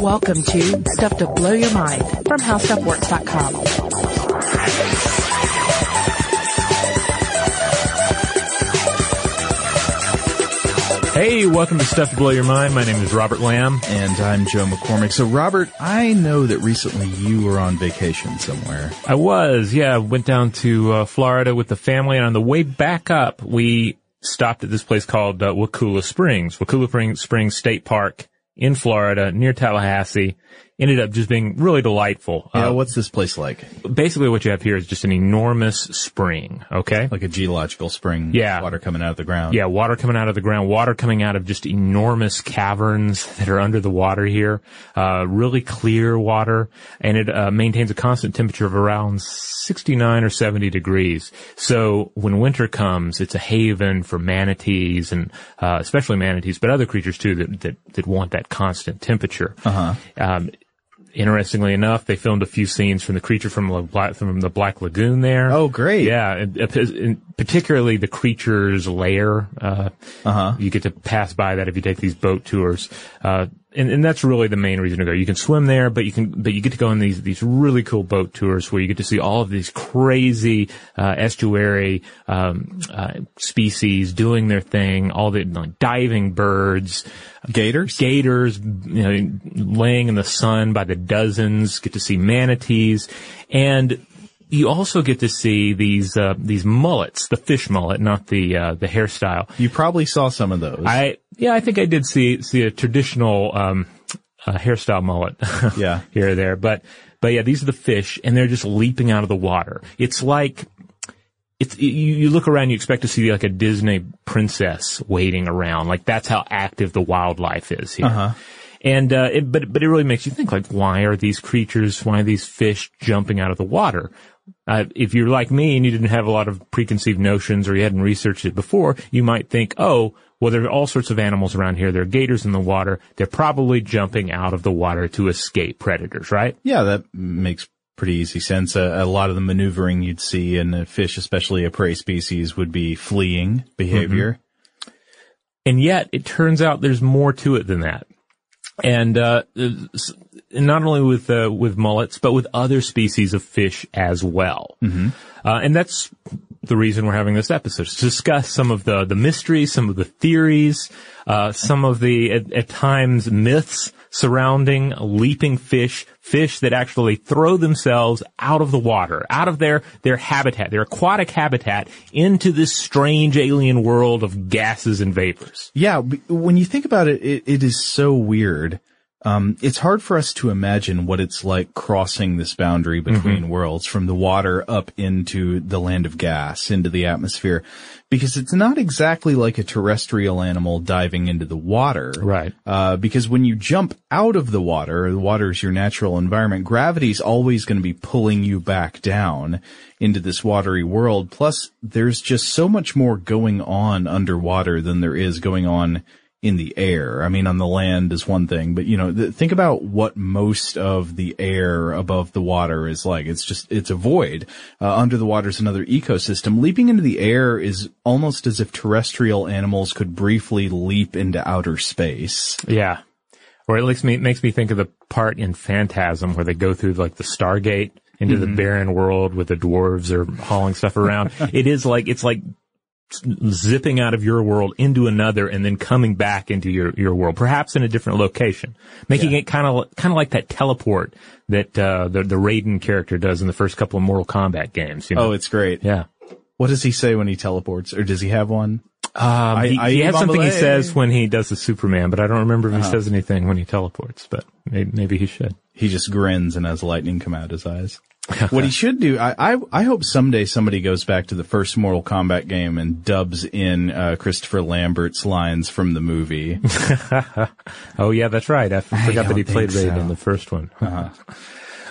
Welcome to Stuff to Blow Your Mind from HowStuffWorks.com. Hey, welcome to Stuff to Blow Your Mind. My name is Robert Lamb. And I'm Joe McCormick. So Robert, I know that recently you were on vacation somewhere. I was, yeah, went down to uh, Florida with the family, and on the way back up, we stopped at this place called uh, Wakulla Springs, Wakulla Springs State Park in Florida, near Tallahassee. Ended up just being really delightful. Yeah, Uh, what's this place like? basically, what you have here is just an enormous spring. Okay. Like a geological spring? Yeah. Water coming out of the ground? Yeah, water coming out of the ground, water coming out of just enormous caverns that are under the water here. Uh, really clear water, and it uh, maintains a constant temperature of around 69 or 70 degrees. So when winter comes, it's a haven for manatees and uh, especially manatees, but other creatures too that that, that want that constant temperature. Uh-huh. Um, Interestingly enough, they filmed a few scenes from the creature from the Black, from the Black Lagoon there. Oh, great. Yeah, and, and particularly the creature's lair. Uh, Uh-huh. You get to pass by that if you take these boat tours. Uh, and, and that's really the main reason to go. You can swim there, but you can, but you get to go on these, these really cool boat tours where you get to see all of these crazy, uh, estuary, um, uh, species doing their thing, all the like, diving birds, Gators? gators, you know, laying in the sun by the dozens, get to see manatees, and you also get to see these, uh, these mullets, the fish mullet, not the, uh, the hairstyle. You probably saw some of those. I, yeah, I think I did see, see a traditional, um, uh, hairstyle mullet. Yeah. here or there, but, but yeah, these are the fish and they're just leaping out of the water. It's like, it's, you, you look around, you expect to see like a Disney princess waiting around. Like that's how active the wildlife is here. Uh-huh. And, uh, it, but, but it really makes you think like, why are these creatures, why are these fish jumping out of the water? Uh, if you're like me and you didn't have a lot of preconceived notions or you hadn't researched it before, you might think, oh, well, there are all sorts of animals around here. There are gators in the water. They're probably jumping out of the water to escape predators, right? yeah, that makes pretty easy sense. Uh, a lot of the maneuvering you'd see in a fish, especially a prey species, would be fleeing behavior. And yet it turns out there's more to it than that. And, uh, not only with, uh, with mullets, but with other species of fish as well. Uh, and that's the reason we're having this episode to discuss some of the, the mysteries, some of the theories, uh, some of the, at, at times, myths surrounding leaping fish, fish that actually throw themselves out of the water, out of their, their habitat, their aquatic habitat, into this strange alien world of gases and vapors. Yeah, when you think about it, it, it is so weird. Um, it's hard for us to imagine what it's like crossing this boundary between worlds from the water up into the land of gas, into the atmosphere, because it's not exactly like a terrestrial animal diving into the water. Right. Uh, because when you jump out of the water, the water is your natural environment, gravity's always going to be pulling you back down into this watery world. Plus, there's just so much more going on underwater than there is going on in the air. I mean, on the land is one thing, but you know, th- think about what most of the air above the water is like. It's just, it's a void. Uh, under the water is another ecosystem. Leaping into the air is almost as if terrestrial animals could briefly leap into outer space. Yeah. Or at least me, it makes me think of the part in Phantasm where they go through like the Stargate into the barren world with the dwarves are hauling stuff around. it is like, it's like zipping out of your world into another and then coming back into your, your world, perhaps in a different location, making it kind of, kind of like that teleport that, uh, the, the Raiden character does in the first couple of Mortal Kombat games. You know? Oh, it's great. yeah. What does he say when he teleports? Or does he have one? Um, he, I- he has something he says when he does the Superman, but I don't remember if he says anything when he teleports, but maybe, maybe he should. He just grins and has lightning come out of his eyes. what he should do, I, I, I hope someday somebody goes back to the first Mortal Kombat game and dubs in, uh, Christopher Lambert's lines from the movie. Oh yeah, that's right. I forgot that he played think Raiden so. in the first one.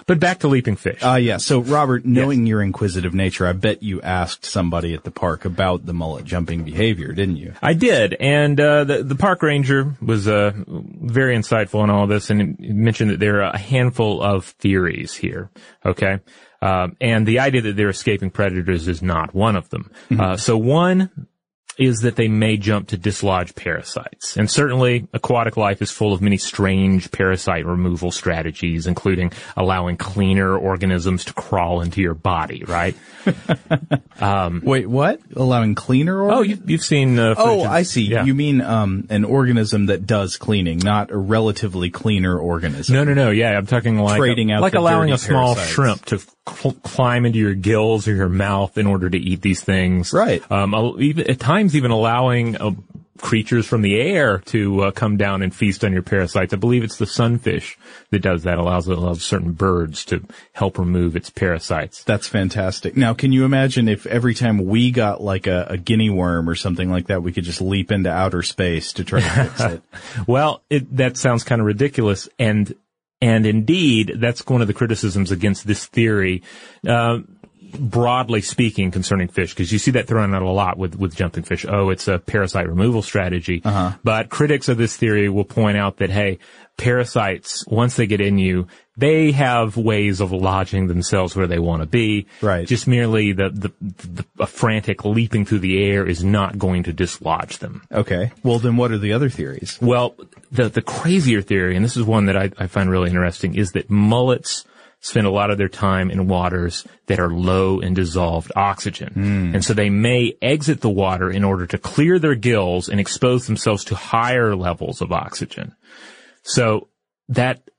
But back to Leaping Fish. Uh, yeah. So Robert, knowing your inquisitive nature, I bet you asked somebody at the park about the mullet jumping behavior, didn't you? I did, and uh, the the park ranger was uh, very insightful in all this, and mentioned that there are a handful of theories here. Okay, um, and the idea that they're escaping predators is not one of them. Uh, so one is that they may jump to dislodge parasites. And certainly aquatic life is full of many strange parasite removal strategies, including allowing cleaner organisms to crawl into your body, right? Wait, what? Allowing cleaner or? Oh, you've, you've seen, uh, Oh, I see. Yeah. You mean um, an organism that does cleaning, not a relatively cleaner organism. No, no, no. Yeah, I'm talking like Trading out like allowing a small parasites. shrimp to cl- climb into your gills or your mouth in order to eat these things. Right. Um, even, at times, even allowing uh, creatures from the air to uh, come down and feast on your parasites. I believe it's the sunfish that does that. Allows, allows certain birds to help remove its parasites. That's fantastic. Now, can you imagine if every time we got like a, a guinea worm or something like that, we could just leap into outer space to try to fix it? Well, it, that sounds kind of ridiculous, and and indeed, that's one of the criticisms against this theory. Uh, broadly speaking concerning fish because you see that thrown out a lot with with jumping fish oh it's a parasite removal strategy uh-huh. but critics of this theory will point out that hey parasites once they get in you they have ways of lodging themselves where they want to be Right. just merely the, the the a frantic leaping through the air is not going to dislodge them Okay. Well, then what are the other theories? well, the the crazier theory, and this is one that I, I find really interesting, is that mullets spend a lot of their time in waters that are low in dissolved oxygen. And so they may exit the water in order to clear their gills and expose themselves to higher levels of oxygen. So that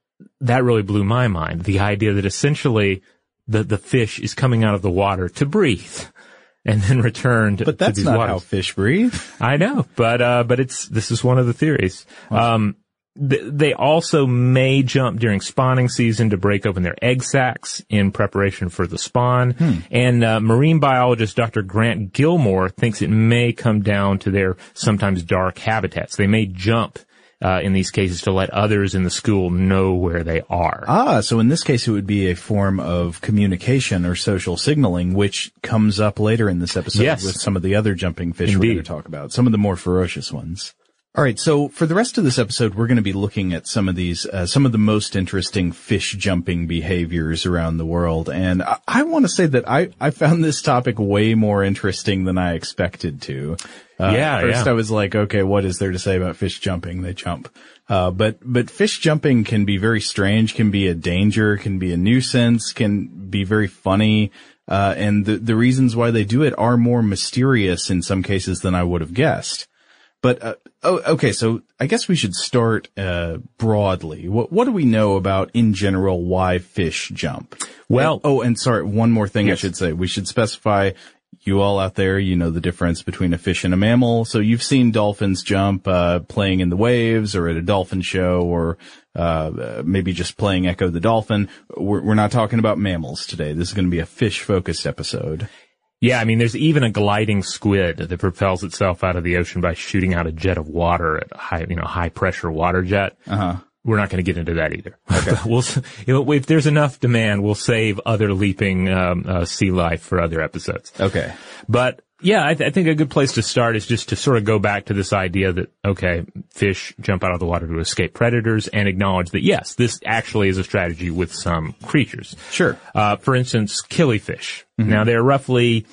that really blew my mind. The idea that essentially the the fish is coming out of the water to breathe and then return to, the oxygen. But that's not waters. how fish breathe. I know, but uh, but it's this is one of the theories. Um, they also may jump during spawning season to break open their egg sacs in preparation for the spawn. And uh, marine biologist Dr. Grant Gilmore thinks it may come down to their sometimes dark habitats. They may jump uh, in these cases to let others in the school know where they are. Ah, so in this case, it would be a form of communication or social signaling, which comes up later in this episode Yes. with some of the other jumping fish we're going to talk about, some of the more ferocious ones. All right, so for the rest of this episode, we're going to be looking at some of these, uh, some of the most interesting fish jumping behaviors around the world, and I, I want to say that I I found this topic way more interesting than I expected to. Uh, Yeah, First, yeah. I was like, okay, what is there to say about fish jumping? They jump. Uh, but, but fish jumping can be very strange, can be a danger, can be a nuisance, can be very funny. Uh, and the, the reasons why they do it are more mysterious in some cases than I would have guessed. But, uh, oh, okay. So I guess we should start, uh, broadly. What, what do we know about in general why fish jump? Well- And- oh, and sorry, one more thing Yes. I should say. We should specify you all out there, you know the difference between a fish and a mammal. So you've seen dolphins jump, uh, playing in the waves or at a dolphin show or, uh, maybe just playing Echo the Dolphin. We're, we're not talking about mammals today. This is going to be a fish focused episode. Yeah, I mean, there's even a gliding squid that propels itself out of the ocean by shooting out a jet of water at a high, you know, high pressure water jet. Uh-huh. We're not going to get into that either. Okay. we'll, if there's enough demand, we'll save other leaping um, uh, sea life for other episodes. Okay. But yeah, I, th- I think a good place to start is just to sort of go back to this idea that, okay, fish jump out of the water to escape predators and acknowledge that yes, this actually is a strategy with some creatures. Sure. Uh, for instance, killifish. Now they're roughly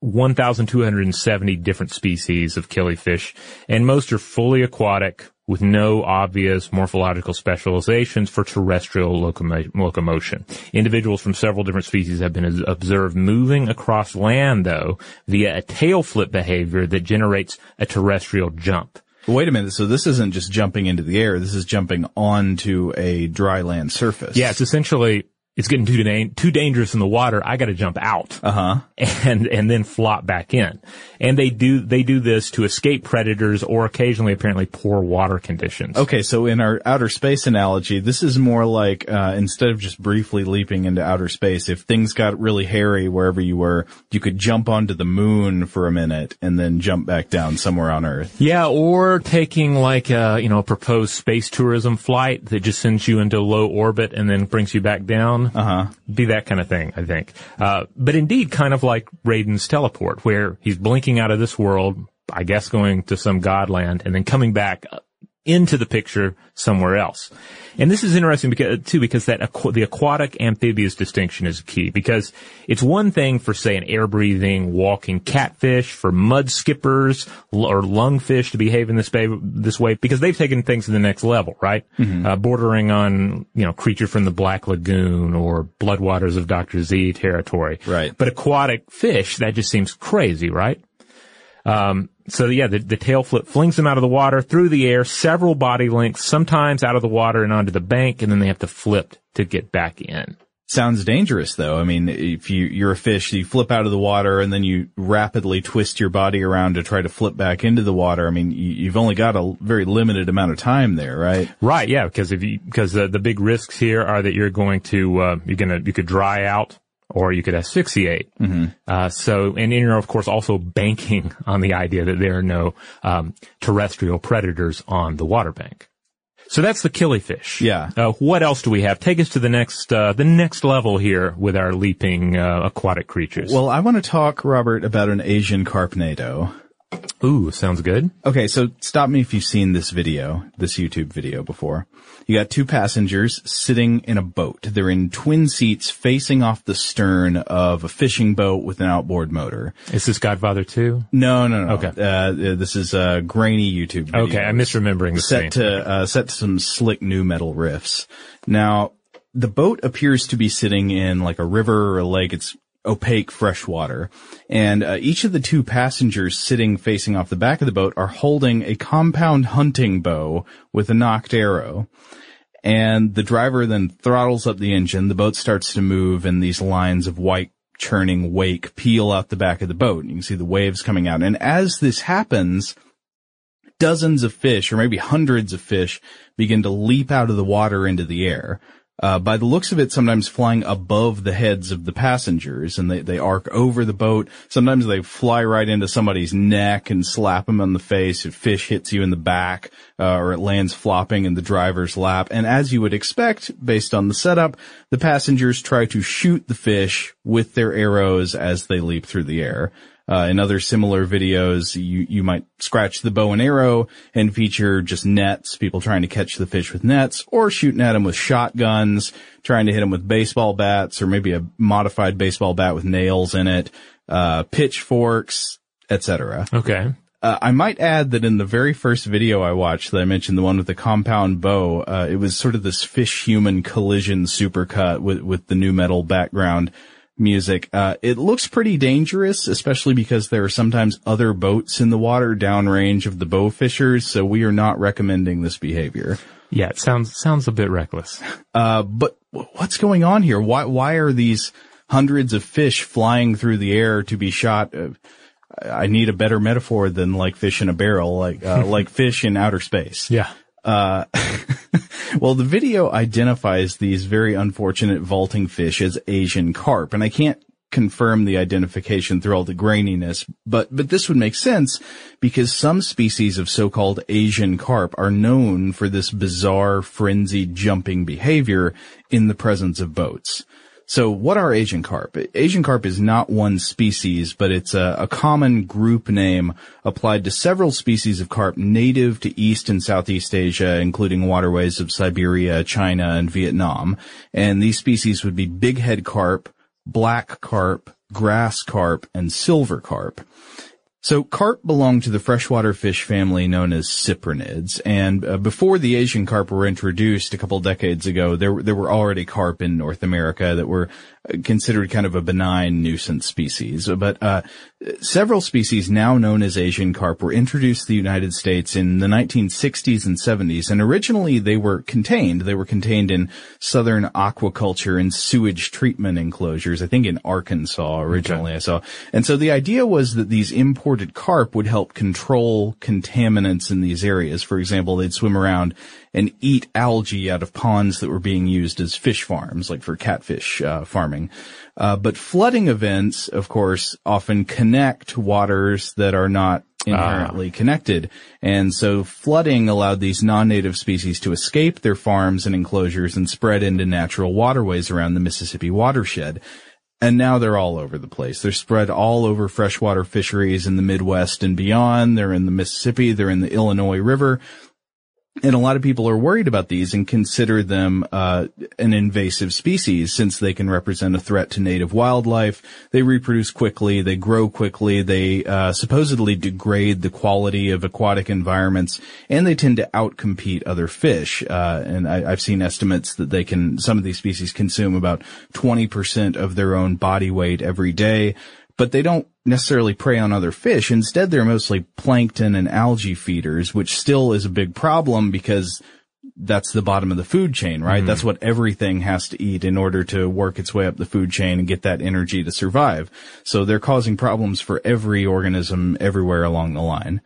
1,270 different species of killifish, and most are fully aquatic with no obvious morphological specializations for terrestrial locomo- locomotion. Individuals from several different species have been observed moving across land, though, via a tail flip behavior that generates a terrestrial jump. Wait a minute. So this isn't just jumping into the air. This is jumping onto a dry land surface. Yeah, it's essentially it's getting too da- too dangerous in the water. I got to jump out. Uh huh. and and then flop back in. And they do they do this to escape predators or occasionally apparently poor water conditions. Okay, so in our outer space analogy, this is more like uh, instead of just briefly leaping into outer space, if things got really hairy wherever you were, you could jump onto the moon for a minute and then jump back down somewhere on Earth. Yeah, or taking like a you know a proposed space tourism flight that just sends you into low orbit and then brings you back down. Uh huh. Be that kind of thing, I think. Uh, but indeed, kind of like Raiden's teleport, where he's blinking out of this world, I guess going to some godland, and then coming back into the picture somewhere else. And this is interesting because, too, because that aqu- the aquatic amphibious distinction is key because it's one thing for, say, an air breathing, walking catfish, for mud skippers l- or lungfish to behave in this way, this way because they've taken things to the next level, right? Uh, bordering on, you know, creature from the Black Lagoon or Bloodwaters of Dr. Z territory. Right. But aquatic fish, that just seems crazy, right? Um, so yeah, the, the tail flip flings them out of the water through the air, several body lengths, sometimes out of the water and onto the bank, and then they have to flip to get back in. Sounds dangerous though. I mean, if you, you're a fish, you flip out of the water and then you rapidly twist your body around to try to flip back into the water. I mean, you, you've only got a very limited amount of time there, right? Right, yeah, because if you, because the, the big risks here are that you're going to, uh, you're gonna, you could dry out or you could asphyxiate. Uh, so, and you're of course also banking on the idea that there are no, um, terrestrial predators on the water bank. So that's the killifish. Yeah. Uh, what else do we have? Take us to the next, uh, the next level here with our leaping, uh, aquatic creatures. Well, I want to talk, Robert, about an Asian carpnado. Ooh, sounds good. Okay, so stop me if you've seen this video, this YouTube video before. You got two passengers sitting in a boat. They're in twin seats facing off the stern of a fishing boat with an outboard motor. Is this Godfather 2? No, no, no. Okay. Uh, this is a grainy YouTube video. Okay, I'm misremembering the scene. set to uh, set to some slick nu metal riffs. Now, the boat appears to be sitting in like a river or a lake. It's opaque fresh water, and uh, each of the two passengers sitting facing off the back of the boat are holding a compound hunting bow with a nocked arrow. And the driver then throttles up the engine. The boat starts to move, and these lines of white churning wake peel out the back of the boat. You can see the waves coming out. And as this happens, dozens of fish, or maybe hundreds of fish, begin to leap out of the water into the air. Uh, by the looks of it, sometimes flying above the heads of the passengers, and they, they arc over the boat. Sometimes they fly right into somebody's neck and slap them on the face. A fish hits you in the back, uh, or it lands flopping in the driver's lap. And as you would expect, based on the setup, the passengers try to shoot the fish with their arrows as they leap through the air. Uh, in other similar videos, you, you might scratch the bow and arrow and feature just nets, people trying to catch the fish with nets, or shooting at them with shotguns, trying to hit them with baseball bats, or maybe a modified baseball bat with nails in it, uh, pitchforks, etc. Okay. Uh, I might add that in the very first video I watched that I mentioned, the one with the compound bow, uh, it was sort of this fish human collision supercut with, with the nu metal background music. Uh, it looks pretty dangerous, especially because there are sometimes other boats in the water downrange of the bow fishers, so we are not recommending this behavior. Yeah, it sounds, sounds a bit reckless. Uh, but w- what's going on here? Why, why are these hundreds of fish flying through the air to be shot? Uh, I need a better metaphor than like fish in a barrel, like, uh, like fish in outer space. Yeah. Uh, well, the video identifies these very unfortunate vaulting fish as Asian carp, and I can't confirm the identification through all the graininess, but, but this would make sense because some species of so-called Asian carp are known for this bizarre frenzied jumping behavior in the presence of boats. So what are Asian carp? Asian carp is not one species, but it's a, a, common group name applied to several species of carp native to East and Southeast Asia, including waterways of Siberia, China, and Vietnam. And these species would be bighead carp, black carp, grass carp, and silver carp. So carp belong to the freshwater fish family known as cyprinids, and uh, before the Asian carp were introduced a couple decades ago, there there were already carp in North America that were considered kind of a benign nuisance species. But uh, several species now known as Asian carp were introduced to the United States in the 1960s and 70s, and originally they were contained. They were contained in southern aquaculture and sewage treatment enclosures. I think in Arkansas originally okay. I saw. And so the idea was that these imported carp would help control contaminants in these areas. For example, they'd swim around and eat algae out of ponds that were being used as fish farms, like for catfish uh, farming. Uh, but flooding events, of course, often connect waters that are not inherently ah. connected. And so flooding allowed these non-native species to escape their farms and enclosures and spread into natural waterways around the Mississippi watershed. And now they're all over the place. They're spread all over freshwater fisheries in the Midwest and beyond. They're in the Mississippi. They're in the Illinois River. And a lot of people are worried about these and consider them uh, an invasive species since they can represent a threat to native wildlife. They reproduce quickly, they grow quickly, they uh, supposedly degrade the quality of aquatic environments, and they tend to outcompete other fish. Uh, and I, I've seen estimates that they can, some of these species consume about 20% of their own body weight every day but they don't necessarily prey on other fish. Instead, they're mostly plankton and algae feeders, which still is a big problem because that's the bottom of the food chain, right? Mm-hmm. That's what everything has to eat in order to work its way up the food chain and get that energy to survive. So they're causing problems for every organism everywhere along the line.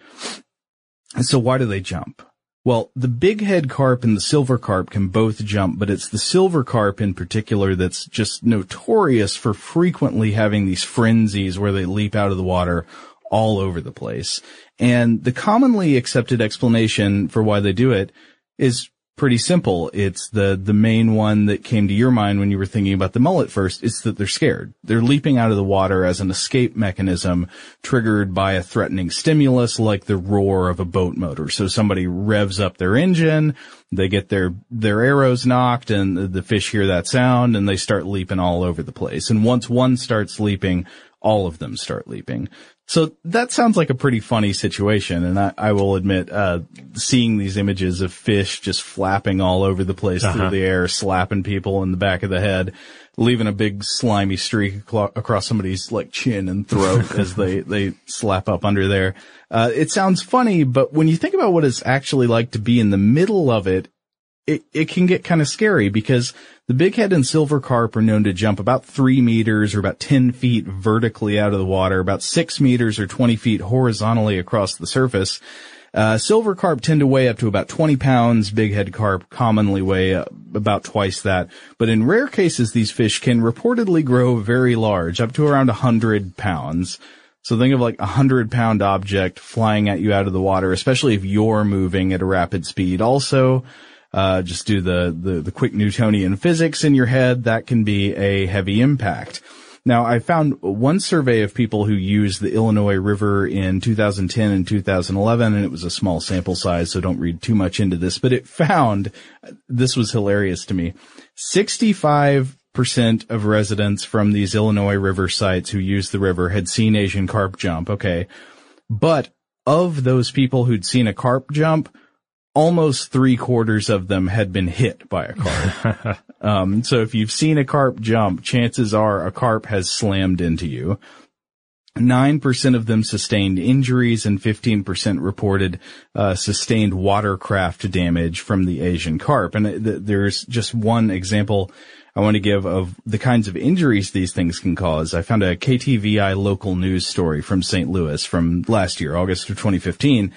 And so why do they jump? Well, the big head carp and the silver carp can both jump, but it's the silver carp in particular that's just notorious for frequently having these frenzies where they leap out of the water all over the place. And the commonly accepted explanation for why they do it is pretty simple. It's the, the main one that came to your mind when you were thinking about the mullet first. It's that they're scared. They're leaping out of the water as an escape mechanism triggered by a threatening stimulus like the roar of a boat motor. So somebody revs up their engine, they get their, their arrows nocked and the, the fish hear that sound and they start leaping all over the place. And once one starts leaping, all of them start leaping. So that sounds like a pretty funny situation. And I, I will admit, uh, seeing these images of fish just flapping all over the place uh-huh. through the air, slapping people in the back of the head, leaving a big slimy streak across somebody's like chin and throat as they, they slap up under there. Uh, it sounds funny, but when you think about what it's actually like to be in the middle of it, it, it can get kind of scary because the big head and silver carp are known to jump about three meters or about 10 feet vertically out of the water, about six meters or 20 feet horizontally across the surface. Uh, silver carp tend to weigh up to about 20 pounds. Big head carp commonly weigh about twice that. But in rare cases, these fish can reportedly grow very large, up to around 100 pounds. So think of like a hundred pound object flying at you out of the water, especially if you're moving at a rapid speed. Also, uh, just do the, the, the quick Newtonian physics in your head, that can be a heavy impact. Now, I found one survey of people who used the Illinois River in 2010 and 2011, and it was a small sample size, so don't read too much into this, but it found, this was hilarious to me, 65 percent of residents from these Illinois River sites who used the river had seen Asian carp jump, okay. But of those people who'd seen a carp jump, almost three quarters of them had been hit by a carp. um, so if you've seen a carp jump, chances are a carp has slammed into you. 9% of them sustained injuries and 15% reported uh, sustained watercraft damage from the Asian carp. And th- there's just one example I want to give of the kinds of injuries these things can cause. I found a KTVI local news story from St. Louis from last year, August of 2015,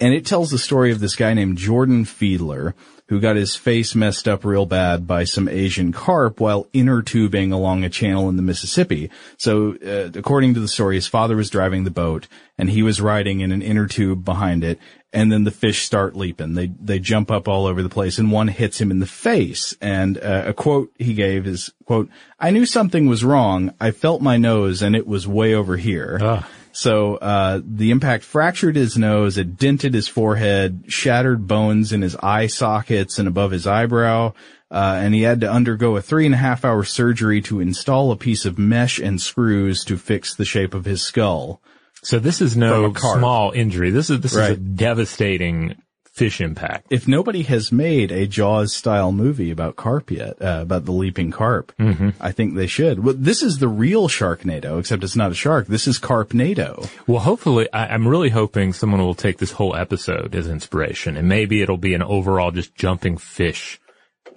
and it tells the story of this guy named Jordan Fiedler who got his face messed up real bad by some Asian carp while inner tubing along a channel in the Mississippi. So, uh, according to the story, his father was driving the boat and he was riding in an inner tube behind it. And then the fish start leaping. They, they jump up all over the place and one hits him in the face. And uh, a quote he gave is, quote, I knew something was wrong. I felt my nose and it was way over here. Ah. So uh, the impact fractured his nose, it dented his forehead, shattered bones in his eye sockets and above his eyebrow, uh, and he had to undergo a three and a half hour surgery to install a piece of mesh and screws to fix the shape of his skull. So this is no small injury. This is this right. is a devastating fish impact. If nobody has made a Jaws style movie about carp yet, uh, about the leaping carp, mm-hmm. I think they should. Well, this is the real Sharknado, except it's not a shark. This is Carpnado. Well, hopefully, I, am really hoping someone will take this whole episode as inspiration, and maybe it'll be an overall just jumping fish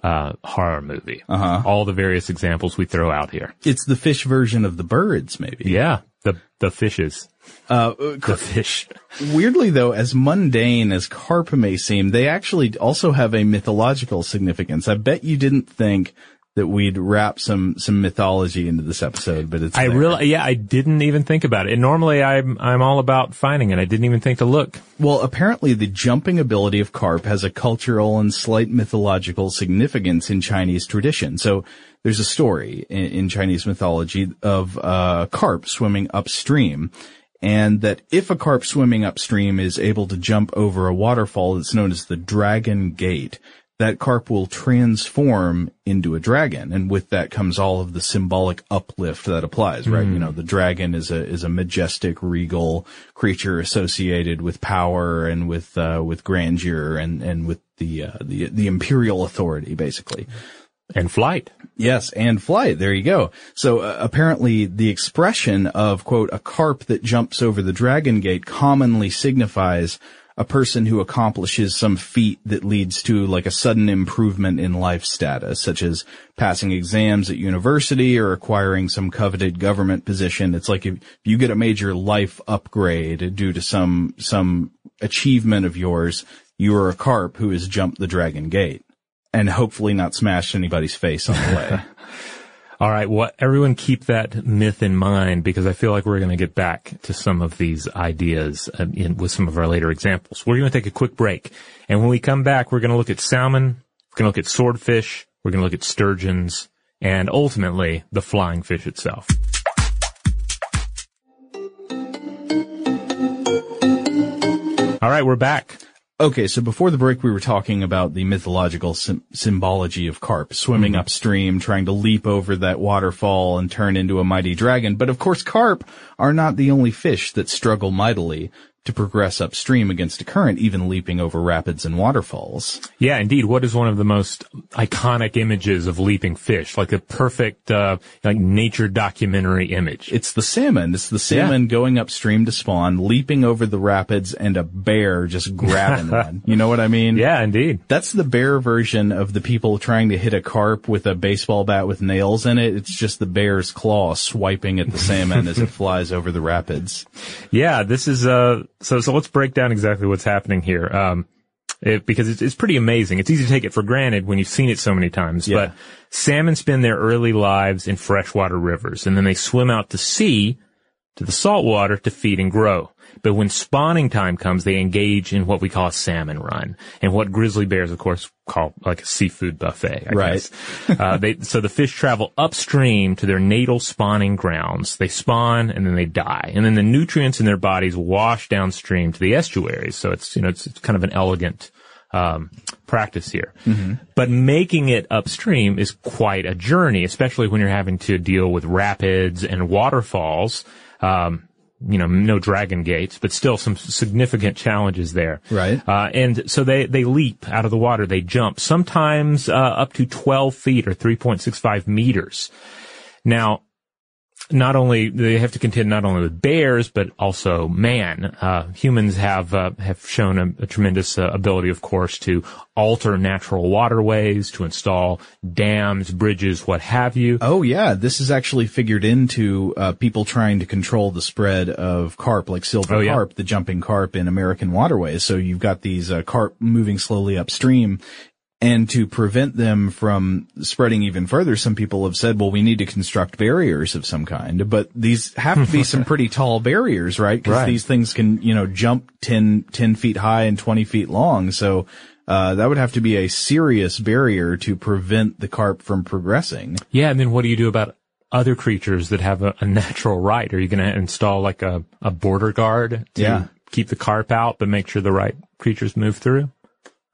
uh, horror movie. Uh-huh. All the various examples we throw out here. It's the fish version of the birds, maybe. Yeah, the the fishes. Uh, the fish. Weirdly though, as mundane as carp may seem, they actually also have a mythological significance. I bet you didn't think that we'd wrap some some mythology into this episode, but it's I there. really yeah, I didn't even think about it. And normally I'm I'm all about finding it. I didn't even think to look. Well, apparently the jumping ability of carp has a cultural and slight mythological significance in Chinese tradition. So there's a story in, in Chinese mythology of a carp swimming upstream and that if a carp swimming upstream is able to jump over a waterfall that's known as the Dragon Gate, that carp will transform into a dragon. And with that comes all of the symbolic uplift that applies, right? You know, the dragon is a, is a majestic, regal creature associated with power and with, uh, with grandeur and, and with the, uh, the, the imperial authority, basically. And flight. Yes, and flight. There you go. So uh, apparently the expression of quote a carp that jumps over the dragon gate commonly signifies a person who accomplishes some feat that leads to like a sudden improvement in life status, such as passing exams at university or acquiring some coveted government position. It's like if you get a major life upgrade due to some, some achievement of yours, you are a carp who has jumped the dragon gate and hopefully not smash anybody's face on the way. All right. Well, everyone keep that myth in mind because I feel like we're going to get back to some of these ideas um, in, with some of our later examples. We're going to take a quick break. And when we come back, we're going to look at salmon. We're going to look at swordfish. We're going to look at sturgeons and ultimately the flying fish itself. All right. We're back. Okay, so before the break, we were talking about the mythological sim- symbology of carp swimming mm-hmm. upstream, trying to leap over that waterfall and turn into a mighty dragon. But of course, carp are not the only fish that struggle mightily to progress upstream against a current, even leaping over rapids and waterfalls. Yeah, indeed. What is one of the most iconic images of leaping fish? Like a perfect, uh, like nature documentary image. It's the salmon. It's the salmon going upstream to spawn, leaping over the rapids, and a bear just grabbing one. You know what I mean? yeah, indeed. That's the bear version of the people trying to hit a carp with a baseball bat with nails in it. It's just the bear's claw swiping at the salmon as it flies over the rapids. Yeah, this is uh so so let's break down exactly what's happening here. Um it, because it's, it's pretty amazing. It's easy to take it for granted when you've seen it so many times. Yeah. But salmon spend their early lives in freshwater rivers, and then they swim out to sea to the saltwater to feed and grow. But when spawning time comes, they engage in what we call a salmon run, and what grizzly bears, of course, call like a seafood buffet. I Right. guess. uh, they, so the fish travel upstream to their natal spawning grounds. They spawn and then they die, and then the nutrients in their bodies wash downstream to the estuaries. So it's you know it's, it's kind of an elegant um, practice here. But making it upstream is quite a journey, especially when you're having to deal with rapids and waterfalls. Um, you know, no dragon gates, but still some significant challenges there. Right. Uh, and so they, they leap out of the water. They jump sometimes, uh, up to 12 feet or 3.65 meters. Now, not only they have to contend not only with bears but also man. Uh, humans have uh, have shown a, a tremendous uh, ability, of course, to alter natural waterways, to install dams, bridges, what have you. Oh yeah, this is actually figured into uh, people trying to control the spread of carp, like silver Oh, yeah. carp, the jumping carp in American waterways. So you've got these uh, carp moving slowly upstream. And to prevent them from spreading even further, some people have said, well, we need to construct barriers of some kind, but these have to be some pretty tall barriers, right? Cause Right. these things can, you know, jump 10, 10 feet high and 20 feet long. So, uh, that would have to be a serious barrier to prevent the carp from progressing. Yeah, and then what do you do about other creatures that have a, a natural right? Are you going to install like a, a border guard to Yeah. keep the carp out, but make sure the right creatures move through?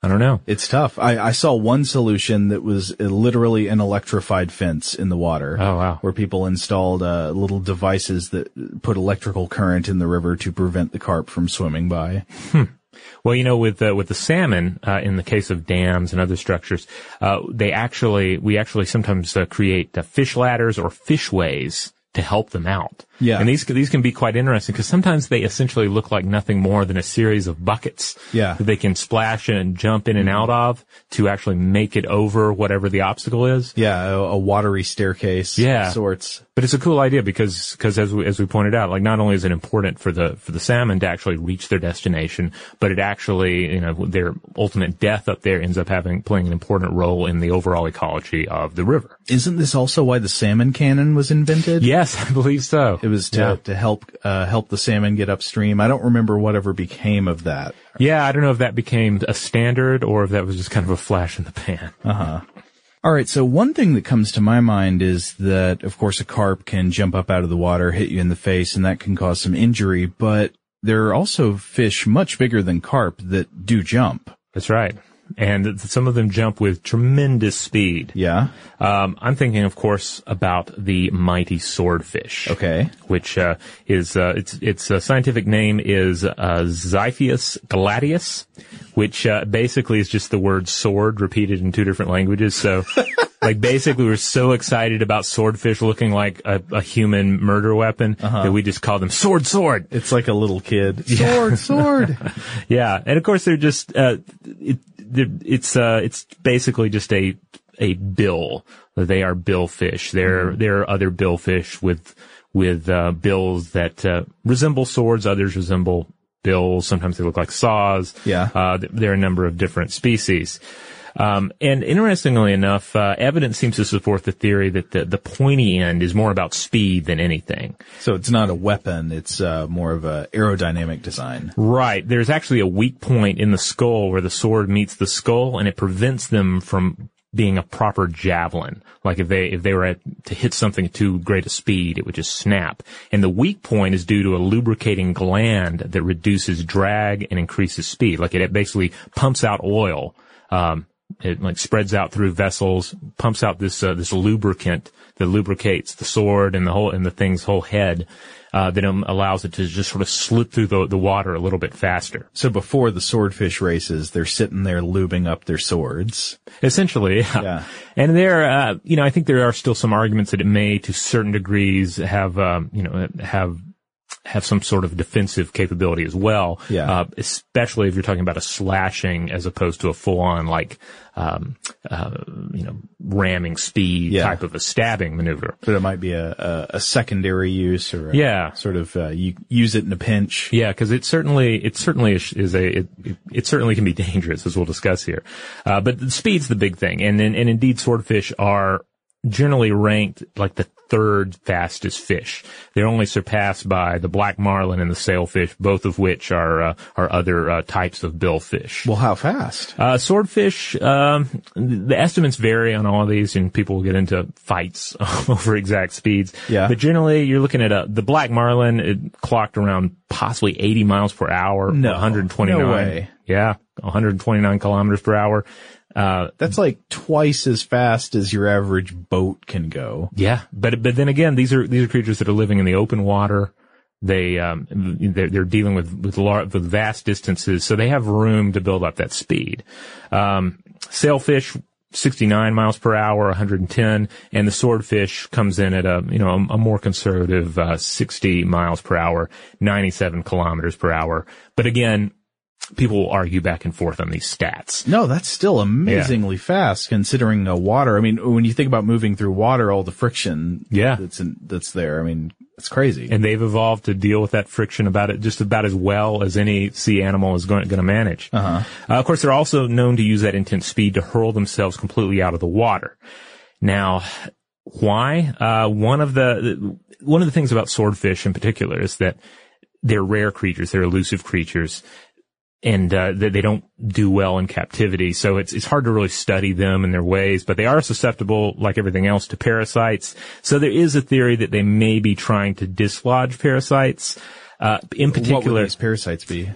I don't know. It's tough. I, I saw one solution that was literally an electrified fence in the water. Oh, wow. Where people installed uh, little devices that put electrical current in the river to prevent the carp from swimming by. Well, you know, with uh, with the salmon, uh, in the case of dams and other structures, uh, they actually we actually sometimes uh, create uh, fish ladders or fishways to help them out. Yeah. and these these can be quite interesting because sometimes they essentially look like nothing more than a series of buckets. Yeah. that they can splash and jump in and out of to actually make it over whatever the obstacle is. Yeah, a, a watery staircase. Yeah. Of sorts. But it's a cool idea because, because as we, as we pointed out, like not only is it important for the, for the salmon to actually reach their destination, but it actually, you know, their ultimate death up there ends up having, playing an important role in the overall ecology of the river. Isn't this also why the salmon cannon was invented? Yes, I believe so. It was to, Yeah. to help, uh, help the salmon get upstream. I don't remember whatever became of that. Yeah, I don't know if that became a standard or if that was just kind of a flash in the pan. All All right. So one thing that comes to my mind is that, of course, a carp can jump up out of the water, hit you in the face, and that can cause some injury. But there are also fish much bigger than carp that do jump. That's right. And some of them jump with tremendous speed. Yeah. Um, I'm thinking, of course, about the mighty swordfish. Okay. Which uh, is uh, its its uh, scientific name is uh, Xiphias gladius, which uh, basically is just the word sword repeated in two different languages. So, like, basically, we're so excited about swordfish looking like a, a human murder weapon that we just call them sword, sword. It's like a little kid. Sword, sword. Yeah, and of course they're just uh, it, they're, it's uh, it's basically just a a bill. They are billfish. There there are other billfish with with uh, bills that uh, resemble swords. Others resemble bills. Sometimes they look like saws. Yeah. Uh, there are a number of different species. Um, and interestingly enough, uh, evidence seems to support the theory that the, the pointy end is more about speed than anything. So it's not a weapon. It's uh, more of a aerodynamic design. Right. There's actually a weak point in the skull where the sword meets the skull and it prevents them from being a proper javelin. Like if they, if they were at, to hit something at too great a speed, it would just snap. And the weak point is due to a lubricating gland that reduces drag and increases speed. Like it, it basically pumps out oil. Um, it like spreads out through vessels, pumps out this, uh, this lubricant that lubricates the sword and the whole, and the thing's whole head. Uh, that um, allows it to just sort of slip through the, the water a little bit faster. So before the swordfish races, they're sitting there lubing up their swords. Essentially, yeah. Yeah. And there, uh, you know, I think there are still some arguments that it may, to certain degrees, have, um, you know, have have some sort of defensive capability as well. Yeah. Uh, especially if you're talking about a slashing as opposed to a full-on like, um, uh, you know, ramming speed Yeah. type of a stabbing maneuver. But it might be a, a, a secondary use or a Yeah. sort of uh, you use it in a pinch. Yeah, because it certainly it certainly is, is a it, it, it certainly can be dangerous as we'll discuss here. Uh, but the speed's the big thing, and and, and indeed swordfish are generally ranked like the third fastest fish. They're only surpassed by the black marlin and the sailfish, both of which are uh, are other uh, types of billfish. Well, how fast? Uh, swordfish, um, the estimates vary on all of these, and people will get into fights over exact speeds. Yeah. But generally, you're looking at a, the black marlin, it clocked around possibly 80 miles per hour. No. 129. No way. Yeah. 129 kilometers per hour. Uh, That's like twice as fast as your average boat can go. yeah. But, but then again, these are, these are creatures that are living in the open water. They, um, they're, they're dealing with, with large, with vast distances, so they have room to build up that speed. Um, sailfish, 69 miles per hour, 110, and the swordfish comes in at a, you know, a, a more conservative, uh, 60 miles per hour, 97 kilometers per hour. But again, people will argue back and forth on these stats. No, that's still amazingly fast considering the water. I mean, when you think about moving through water, all the friction Yeah. that's in, that's there. I mean, it's crazy. And they've evolved to deal with that friction about it just about as well as any sea animal is going, going to manage. Uh, of course, they're also known to use that intense speed to hurl themselves completely out of the water. Now, why? Uh, one of the one of the things about swordfish in particular is that they're rare creatures. They're elusive creatures. And uh, they, they don't do well in captivity, so it's it's hard to really study them and their ways. But they are susceptible, like everything else, to parasites. So there is a theory that they may be trying to dislodge parasites. Uh, in what particular, would these parasites be?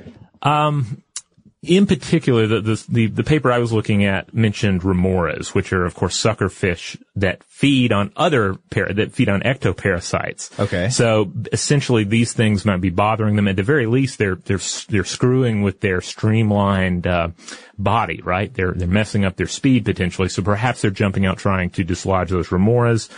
In particular, the, the, the, the paper I was looking at mentioned remoras, which are, of course, sucker fish that feed on other, par- that feed on ectoparasites. Okay. So essentially, these things might be bothering them. At the very least, they're, they're, they're screwing with their streamlined, uh, body, right? They're, they're messing up their speed potentially. So perhaps they're jumping out trying to dislodge those remoras.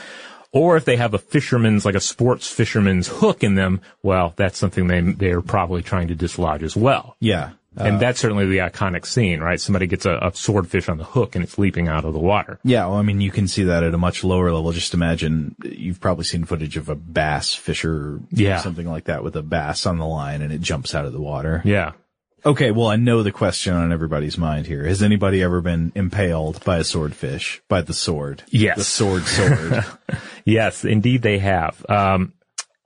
Or if they have a fisherman's, like a sports fisherman's hook in them, well, that's something they, they're probably trying to dislodge as well. Yeah. Uh, And that's certainly the iconic scene, right? Somebody gets a, a swordfish on the hook and it's leaping out of the water. yeah. Well, I mean, you can see that at a much lower level. Just imagine you've probably seen footage of a bass fisher, Yeah. something like that with a bass on the line and it jumps out of the water. Yeah. Okay, well, I know the question on everybody's mind here. Has anybody ever been impaled by a swordfish, by the sword? Yes. The sword sword. Yes, indeed they have. Um,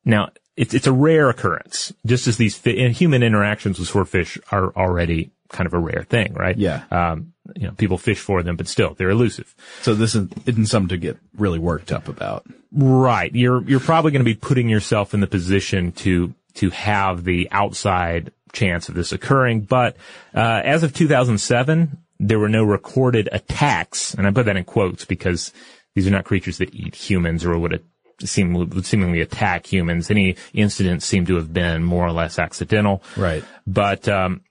now, it's, it's a rare occurrence, just as these fi- human interactions with swordfish are already kind of a rare thing, right? Yeah. Um, you know, people fish for them, but still, they're elusive. So this isn't, isn't something to get really worked up about. Right. You're, you're probably going to be putting yourself in the position to, to have the outside chance of this occurring. But, uh, as of 2007, there were no recorded attacks, and I put that in quotes because these are not creatures that eat humans or would seem would seemingly attack humans. Any incidents seem to have been more or less accidental. Right. But um,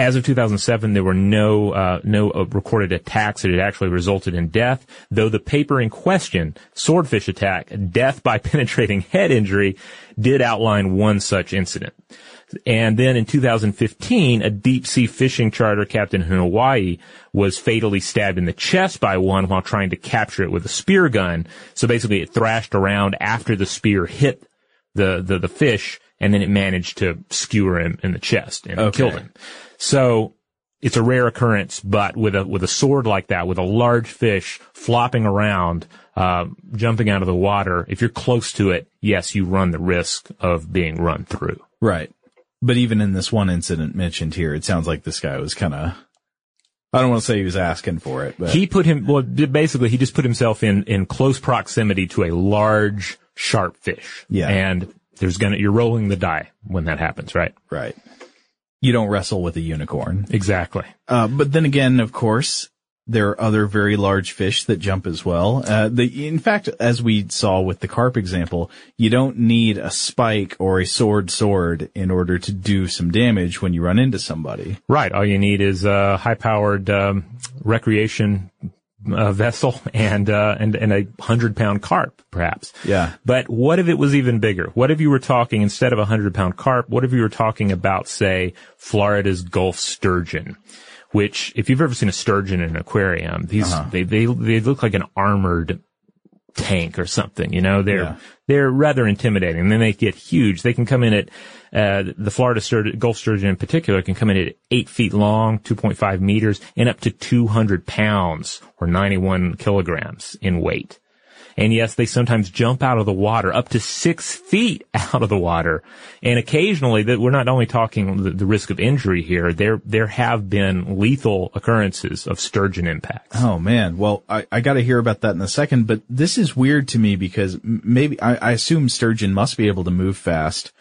as of 2007, there were no uh, no uh, recorded attacks that had actually resulted in death. Though the paper in question, swordfish attack, death by penetrating head injury, did outline one such incident. And then in 2015, a deep sea fishing charter captain in Hawaii was fatally stabbed in the chest by one while trying to capture it with a spear gun. So basically it thrashed around after the spear hit the, the, the fish and then it managed to skewer him in the chest and Okay. killed him. So it's a rare occurrence, but with a, with a sword like that, with a large fish flopping around, uh, jumping out of the water, if you're close to it, yes, you run the risk of being run through. Right. But even in this one incident mentioned here, it sounds like this guy was kind of, I don't want to say he was asking for it, but He put him, well, basically he just put himself in, in close proximity to a large, sharp fish. Yeah. And there's gonna, you're rolling the die when that happens, right? right. You don't wrestle with a unicorn. Exactly. Uh, but then again, of course, there are other very large fish that jump as well. Uh, the, in fact, as we saw with the carp example, you don't need a spike or a sword sword in order to do some damage when you run into somebody. Right. All you need is a high powered, um, recreation uh, vessel and, uh, and, and a hundred pound carp, perhaps. Yeah. But what if it was even bigger? What if you were talking instead of a hundred pound carp? What if you were talking about, say, Florida's Gulf sturgeon? Which, if you've ever seen a sturgeon in an aquarium, these they, they they look like an armored tank or something. You know, they're Yeah. they're rather intimidating. And then they get huge. They can come in at uh, the Florida sturgeon, Gulf sturgeon in particular can come in at eight feet long, 2.5 meters, and up to 200 pounds or 91 kilograms in weight. And yes, they sometimes jump out of the water up to six feet out of the water. And occasionally that we're not only talking the, the risk of injury here, there, there have been lethal occurrences of sturgeon impacts. Oh man. Well, I, I got to hear about that in a second, but this is weird to me because maybe I, I assume sturgeon must be able to move fast.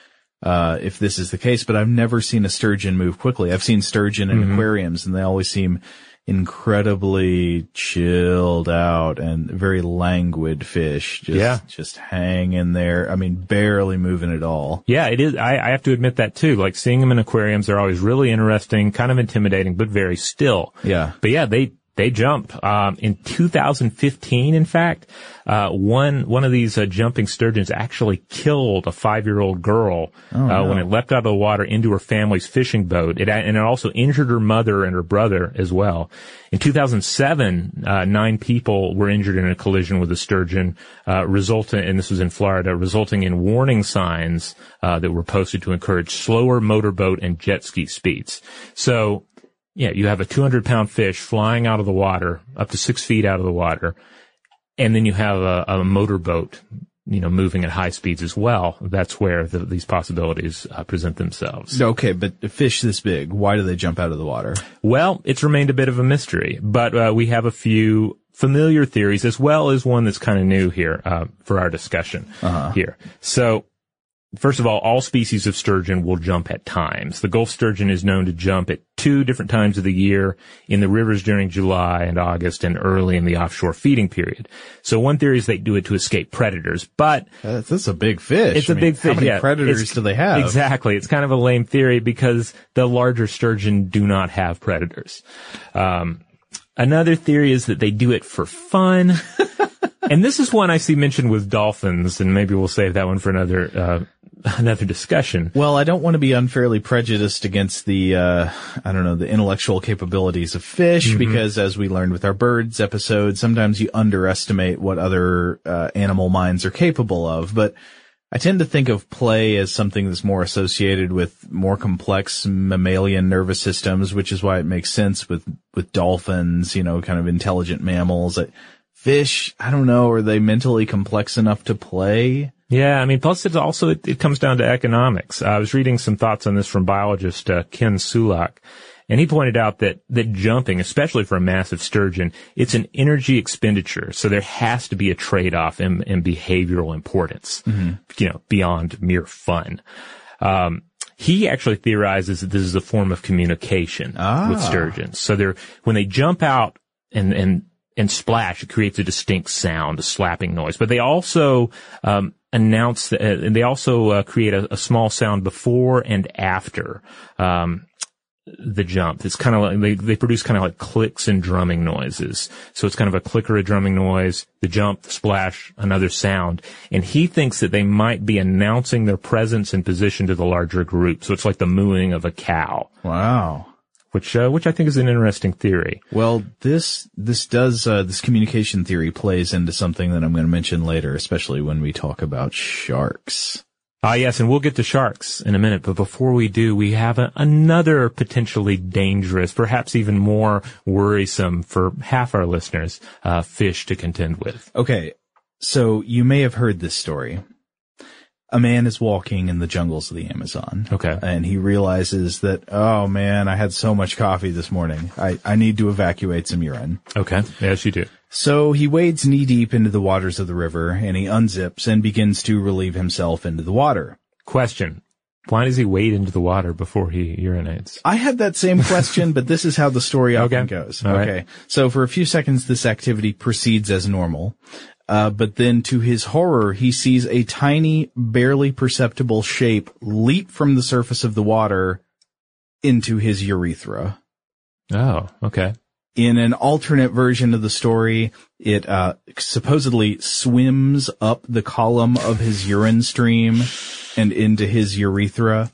Uh, if this is the case, but I've never seen a sturgeon move quickly. I've seen sturgeon in aquariums and they always seem incredibly chilled out and very languid fish. Just, Yeah. just hanging there. I mean, barely moving at all. Yeah, it is. I, I have to admit that too. Like seeing them in aquariums, they're always really interesting, kind of intimidating, but very still. Yeah. But yeah, they, they jump. Um, in 2015, in fact, uh, one, one of these uh, jumping sturgeons actually killed a five-year-old girl, uh, when it leapt out of the water into her family's fishing boat. It, and it also injured her mother and her brother as well. In 2007, uh, nine people were injured in a collision with a sturgeon, uh, resulting, and this was in Florida, resulting in warning signs, uh, that were posted to encourage slower motorboat and jet ski speeds. So, yeah, you have a 200 pound fish flying out of the water, up to six feet out of the water, and then you have a, a motorboat, you know, moving at high speeds as well. That's where the, these possibilities uh, present themselves. Okay, but a fish this big, why do they jump out of the water? Well, it's remained a bit of a mystery, but uh, we have a few familiar theories as well as one that's kind of new here uh, for our discussion here. So, first of all, all species of sturgeon will jump at times. The Gulf sturgeon is known to jump at two different times of the year in the rivers during July and August and early in the offshore feeding period. So one theory is they do it to escape predators, but That's, that's a big fish. it's I a mean, big fish. How many yeah. predators do they have? Exactly. It's kind of a lame theory because the larger sturgeon do not have predators. Um, another theory is that they do it for fun. and this is one I see mentioned with dolphins, and maybe we'll save that one for another, uh, another discussion. Well, I don't want to be unfairly prejudiced against the, uh, I don't know, the intellectual capabilities of fish, because as we learned with our birds episode, sometimes you underestimate what other, uh, animal minds are capable of. But I tend to think of play as something that's more associated with more complex mammalian nervous systems, which is why it makes sense with, with dolphins, you know, kind of intelligent mammals. Fish, I don't know, are they mentally complex enough to play? Yeah, I mean, plus it also it, it comes down to economics. I was reading some thoughts on this from biologist uh, Ken Sulak, And he pointed out that, that jumping, especially for a massive sturgeon, it's an energy expenditure. So there has to be a trade-off in, in behavioral importance, you know, beyond mere fun. Um, he actually theorizes that this is a form of communication with sturgeons. So they're, when they jump out and, and, and splash, it creates a distinct sound, a slapping noise. But they also, um, announce, uh, and they also uh, create a, a small sound before and after, um, the jump. It's kind of like they, they produce kind of like clicks and drumming noises. So it's kind of a clicker, a drumming noise, the jump, the splash, another sound. And he thinks that they might be announcing their presence and position to the larger group. So it's like the mooing of a cow, Wow. Which, uh, which I think is an interesting theory. Well, this this does uh, this communication theory plays into something that I'm going to mention later, especially when we talk about sharks. Ah, yes, and we'll get to sharks in a minute, but before we do, we have a, another potentially dangerous, perhaps even more worrisome for half our listeners, uh, fish to contend with. Okay, so you may have heard this story. A man is walking in the jungles of the Amazon. Okay. And he realizes that, oh man, I had so much coffee this morning. I, I need to evacuate some urine. Okay. Yes, you do. So he wades knee deep into the waters of the river and he unzips and begins to relieve himself into the water. Question. Why does he wade into the water before he urinates? I had that same question, but this is how the story often Okay. goes. All right. okay. So for a few seconds, this activity proceeds as normal. Uh, but then to his horror, he sees a tiny, barely perceptible shape leap from the surface of the water into his urethra. Oh, okay. In an alternate version of the story, it uh, supposedly swims up the column of his urine stream and into his urethra.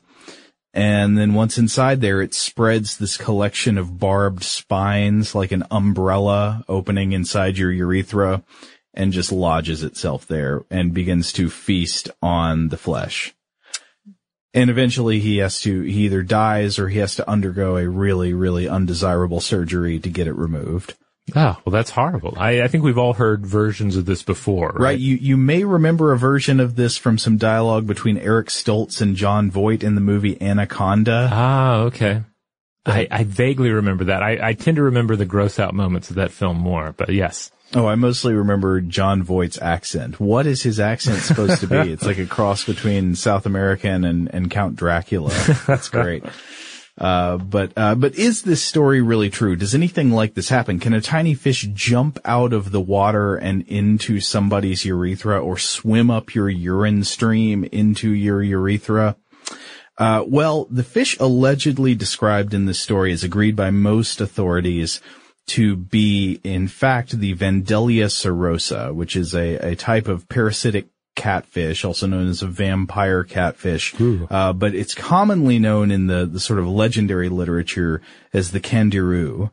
And then once inside there, it spreads this collection of barbed spines like an umbrella opening inside your urethra and just lodges itself there and begins to feast on the flesh. And eventually he has to, he either dies or he has to undergo a really, really undesirable surgery to get it removed. Oh, well, that's horrible. I, I think we've all heard versions of this before, right? Right. You, you may remember a version of this from some dialogue between Eric Stoltz and Jon Voight in the movie Anaconda. Ah, okay. I, I vaguely remember that. I, I tend to remember the gross out moments of that film more, but yes. Oh, I mostly remember Jon Voight's accent. What is his accent supposed to be? It's like a cross between South American and, and Count Dracula. That's great. Uh, but, uh, but is this story really true? Does anything like this happen? Can a tiny fish jump out of the water and into somebody's urethra or swim up your urine stream into your urethra? Uh, well, the fish allegedly described in this story is agreed by most authorities to be, in fact, the Vandellia cirrhosa, which is a, a type of parasitic catfish, also known as a vampire catfish. Uh, but it's commonly known in the, the sort of legendary literature as the candiru.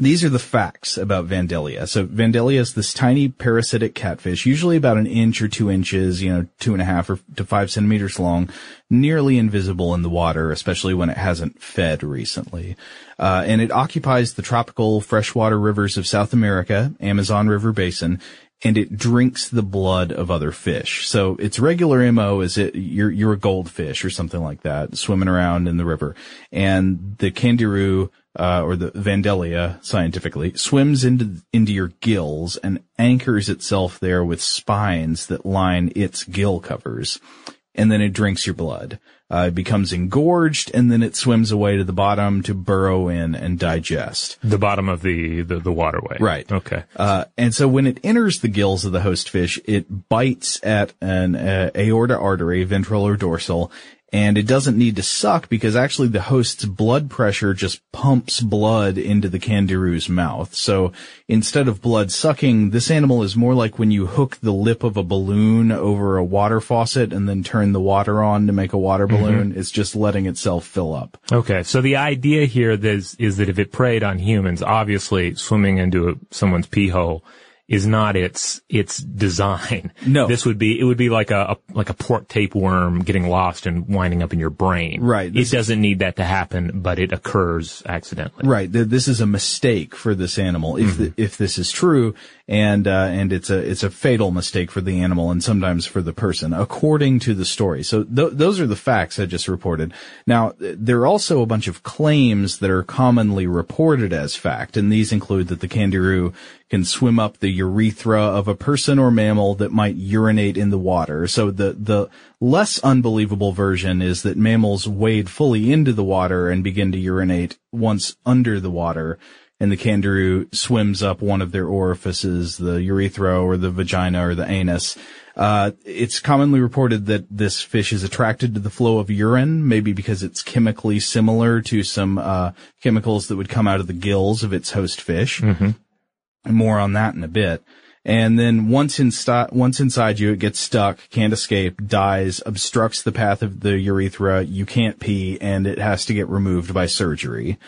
These are the facts about Vandellia. So Vandellia is this tiny parasitic catfish, usually about an inch or two inches, you know, two and a half or to five centimeters long, nearly invisible in the water, especially when it hasn't fed recently. Uh, and it occupies the tropical freshwater rivers of South America, Amazon River Basin, and it drinks the blood of other fish. So its regular MO is it, you're, you're a goldfish or something like that, swimming around in the river. And the candiru, uh, or the Vandellia scientifically swims into, into your gills and anchors itself there with spines that line its gill covers. And then it drinks your blood. Uh, it becomes engorged and then it swims away to the bottom to burrow in and digest. The bottom of the, the, the waterway. Right. Okay. Uh, and so when it enters the gills of the host fish, it bites at an uh, aorta artery, ventral or dorsal, and it doesn't need to suck because actually the host's blood pressure just pumps blood into the candiru's mouth. So instead of blood sucking, this animal is more like when you hook the lip of a balloon over a water faucet and then turn the water on to make a water mm-hmm. balloon. It's just letting itself fill up. Okay. So the idea here is, is that if it preyed on humans, obviously swimming into a, someone's pee hole is not its its design. No. this would be it would be like a, a like a pork tapeworm getting lost and winding up in your brain. Right. It doesn't need that to happen, but it occurs accidentally. Right. This is a mistake for this animal if Mm-hmm. th- if this is true, and uh, and it's a it's a fatal mistake for the animal and sometimes for the person, according to the story. So th- those are the facts I just reported. Now there are also a bunch of claims that are commonly reported as fact, and these include that the candiru can swim up the urethra of a person or mammal that might urinate in the water. So the the less unbelievable version is that mammals wade fully into the water and begin to urinate once under the water. And the candiru swims up one of their orifices, the urethra or the vagina or the anus. Uh, it's commonly reported that this fish is attracted to the flow of urine, maybe because it's chemically similar to some, uh, chemicals that would come out of the gills of its host fish. More on that in a bit. And then once insta- once inside you, it gets stuck, can't escape, dies, obstructs the path of the urethra, you can't pee, and it has to get removed by surgery.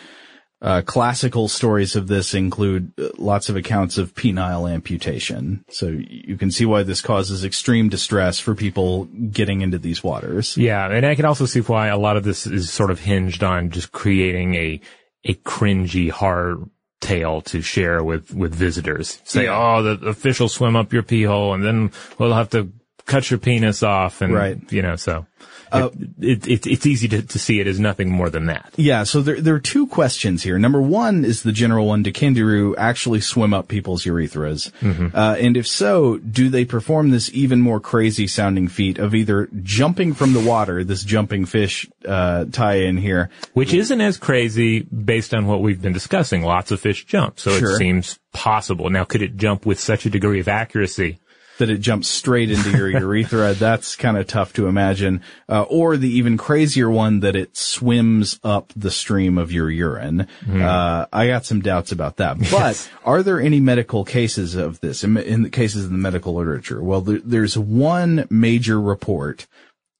Uh, classical stories of this include uh, lots of accounts of penile amputation. So you can see why this causes extreme distress for people getting into these waters. Yeah, and I can also see why a lot of this is sort of hinged on just creating a a cringy hard tale to share with with visitors. Say, Yeah. oh, the, the fish will swim up your pee hole, and then we'll have to cut your penis off, and Right. you know, so Uh, it, it, it's easy to, to see it as nothing more than that. Yeah, so there, there are two questions here. Number one is the general one, do candiru actually swim up people's urethras? Uh, and if so, do they perform this even more crazy sounding feat of either jumping from the water, this jumping fish, uh, tie in here, Which isn't as crazy based on what we've been discussing. Lots of fish jump, so Sure. it seems possible. Now, could it jump with such a degree of accuracy? That it jumps straight into your urethra. That's kind of tough to imagine. Uh, or the even crazier one that it swims up the stream of your urine. Uh, I got some doubts about that. But are there any medical cases of this in, in the cases in the medical literature? Well, there, there's one major report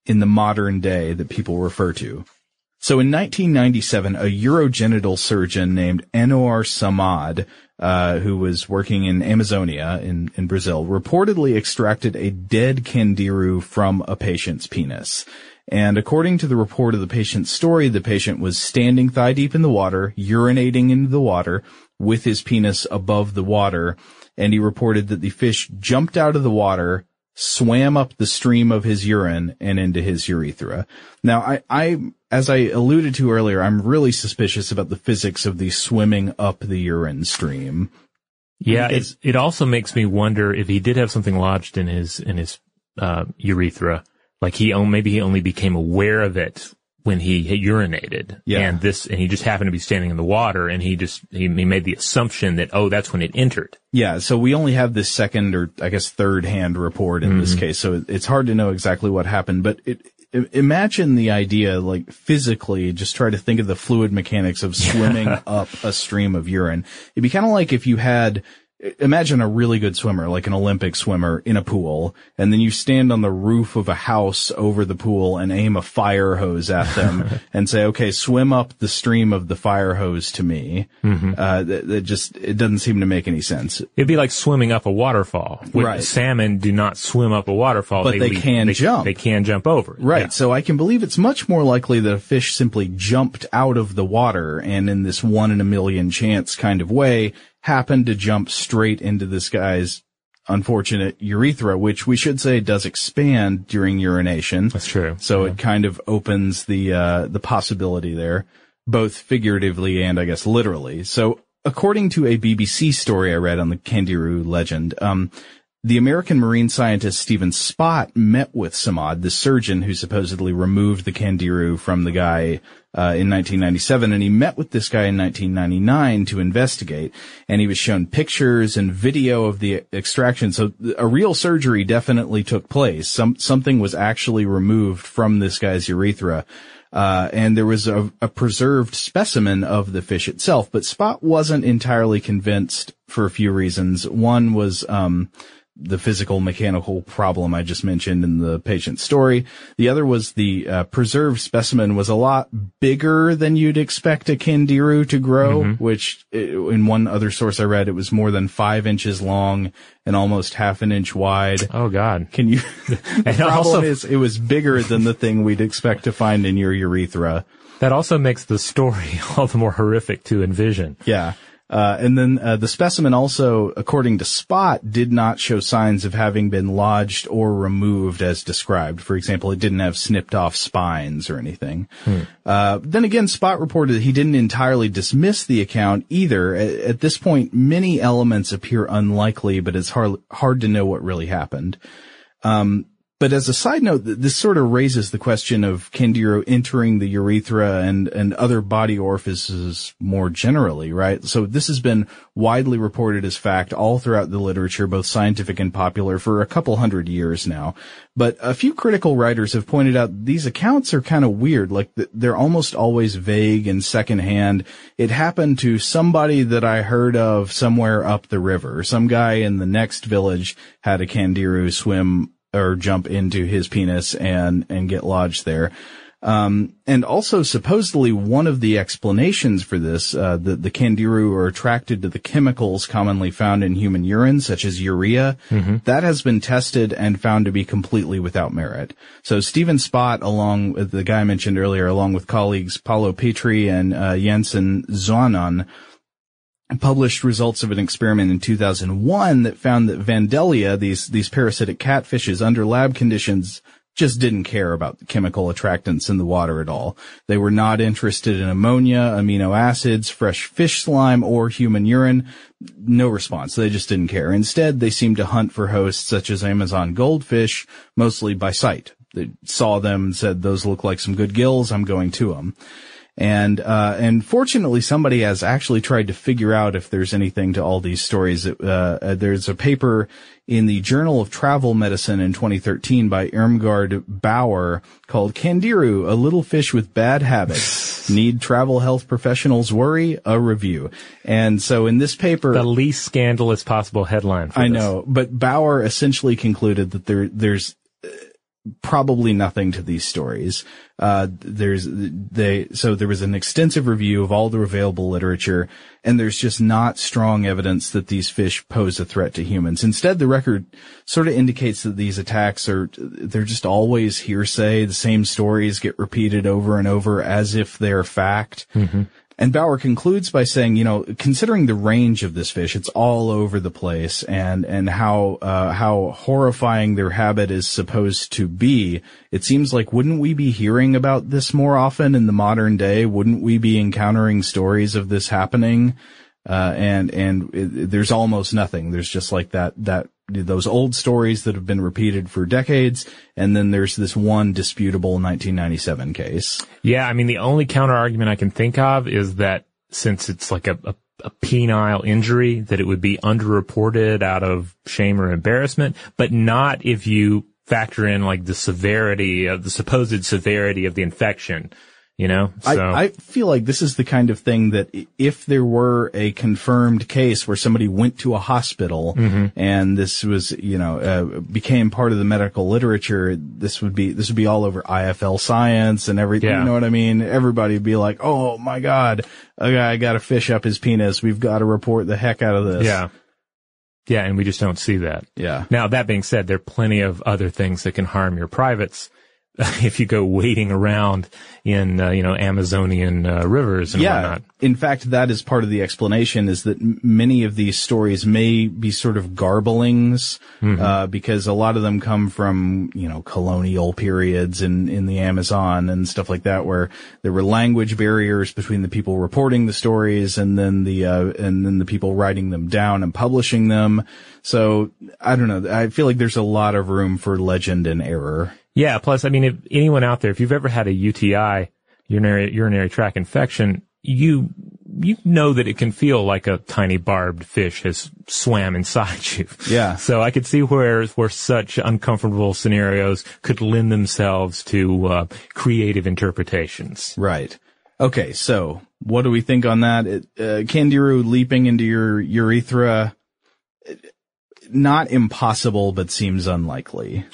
in the modern day that people refer to. So in 1997, a urogenital surgeon named Anwar Samad, uh, who was working in Amazonia in, in Brazil, reportedly extracted a dead candiru from a patient's penis. And according to the report of the patient's story, the patient was standing thigh deep in the water, urinating into the water with his penis above the water. And he reported that the fish jumped out of the water, swam up the stream of his urine and into his urethra. Now, I, I, as I alluded to earlier, I'm really suspicious about the physics of the swimming up the urine stream. Yeah, it, it also makes me wonder if he did have something lodged in his in his uh, urethra, like he maybe he only became aware of it when he urinated, Yeah. and this and he just happened to be standing in the water, and he just he, he made the assumption that oh that's when it entered. Yeah, so we only have this second or I guess third hand report in this mm-hmm. case, so it's hard to know exactly what happened, but it, imagine the idea, like physically, just try to think of the fluid mechanics of swimming up a stream of urine. It'd be kind of like if you had, imagine a really good swimmer, like an Olympic swimmer in a pool, and then you stand on the roof of a house over the pool and aim a fire hose at them and say, okay, swim up the stream of the fire hose to me. Uh, that, that just, it doesn't seem to make any sense. It'd be like swimming up a waterfall. Right. Salmon do not swim up a waterfall, But they leap- can they, jump. They can jump over. it. Right. Yeah. So I can believe it's much more likely that a fish simply jumped out of the water and in this one in a million chance kind of way happened to jump straight into this guy's unfortunate urethra, which we should say does expand during urination. That's true. So it kind of opens the, uh, the possibility there, both figuratively and I guess literally. So according to a BBC story I read on the candiru legend, um, the American marine scientist Stephen Spotte met with Samad, the surgeon who supposedly removed the candiru from the guy uh, in 1997, and he met with this guy in 1999 to investigate. And he was shown pictures and video of the extraction. So a real surgery definitely took place. Some something was actually removed from this guy's urethra. Uh, and there was a, a preserved specimen of the fish itself, but Spotte wasn't entirely convinced for a few reasons. One was, um, the physical mechanical problem I just mentioned in the patient's story. The other was the uh, preserved specimen was a lot bigger than you'd expect a Candiru to grow, Mm-hmm. which uh, in one other source I read, it was more than five inches long and almost half an inch wide. Oh God. Can you, the And problem also- is it was bigger than the thing we'd expect to find in your urethra. That also makes the story all the more horrific to envision. Yeah. Uh, and then uh, the specimen also, according to Spotte, did not show signs of having been lodged or removed as described. For example, it didn't have snipped off spines or anything. Uh, then again, Spotte reported that he didn't entirely dismiss the account either. At, at this point, many elements appear unlikely, but it's hard hard to know what really happened. Um, but as a side note, this sort of raises the question of Candiru entering the urethra and, and other body orifices more generally, right? So this has been widely reported as fact all throughout the literature, both scientific and popular, for a couple hundred years now. But a few critical writers have pointed out these accounts are kind of weird. Like they're almost always vague and secondhand. It happened to somebody that I heard of somewhere up the river. Some guy in the next village had a Candiru swim or jump into his penis and, and get lodged there. Um, and also supposedly one of the explanations for this, uh, the, the Candiru are attracted to the chemicals commonly found in human urine, such as urea. That has been tested and found to be completely without merit. So Stephen Spotte, along with the guy I mentioned earlier, along with colleagues Paulo Petry and, uh, Jansen Zuanon, published results of an experiment in 2001 that found that Vandellia, these, these parasitic catfishes under lab conditions, just didn't care about the chemical attractants in the water at all. They were not interested in ammonia, amino acids, fresh fish slime, or human urine. No response. They just didn't care. Instead, they seemed to hunt for hosts such as Amazon goldfish, mostly by sight. They saw them and said, those look like some good gills, I'm going to them. And, uh, and fortunately somebody has actually tried to figure out if there's anything to all these stories. Uh, uh, there's a paper in the Journal of Travel Medicine in 2013 by Irmgard Bauer called Candiru, a little fish with bad habits. Need travel health professionals worry? A review. And so in this paper, The least scandalous possible headline. For I this. know, but Bauer essentially concluded that there, there's probably nothing to these stories. Uh, there's, they, so there was an extensive review of all the available literature, and there's just not strong evidence that these fish pose a threat to humans. Instead, the record sort of indicates that these attacks are, they're just always hearsay. The same stories get repeated over and over as if they're fact. And Bauer concludes by saying, you know, considering the range of this fish, it's all over the place and, and how, uh, how horrifying their habit is supposed to be. It seems like wouldn't we be hearing about this more often in the modern day? Wouldn't we be encountering stories of this happening? Uh, and, and it, there's almost nothing. There's just like that, that, those old stories that have been repeated for decades. And then there's this one disputable 1997 case. Yeah, I mean, the only counter argument I can think of is that since it's like a, a, a penile injury, that it would be underreported out of shame or embarrassment, but not if you factor in like the severity of the supposed severity of the infection, you know? So, I, I feel like this is the kind of thing that if there were a confirmed case where somebody went to a hospital Mm-hmm. and this was, you know, uh, became part of the medical literature, this would be, this would be all over IFL science and everything. Yeah. You know what I mean? Everybody would be like, oh my God, a guy got a fish up his penis. We've got to report the heck out of this. yeah. Yeah, and we just don't see that. Yeah. Now, that being said, there are plenty of other things that can harm your privates if you go wading around in, uh, you know, Amazonian uh, rivers and yeah. whatnot. In fact, that is part of the explanation is that m- many of these stories may be sort of garblings, Mm-hmm. uh, because a lot of them come from, you know, colonial periods in, in the Amazon and stuff like that where there were language barriers between the people reporting the stories and then the, uh, and then the people writing them down and publishing them. So I don't know. I feel like there's a lot of room for legend and error. Yeah. Plus, I mean, if anyone out there, if you've ever had a UTI, urinary, urinary tract infection, you, you know that it can feel like a tiny barbed fish has swam inside you. Yeah. So I could see where, where such uncomfortable scenarios could lend themselves to, uh, creative interpretations. Right. Okay, so what do we think on that? It, uh, Candiru leaping into your urethra. not impossible, but seems unlikely.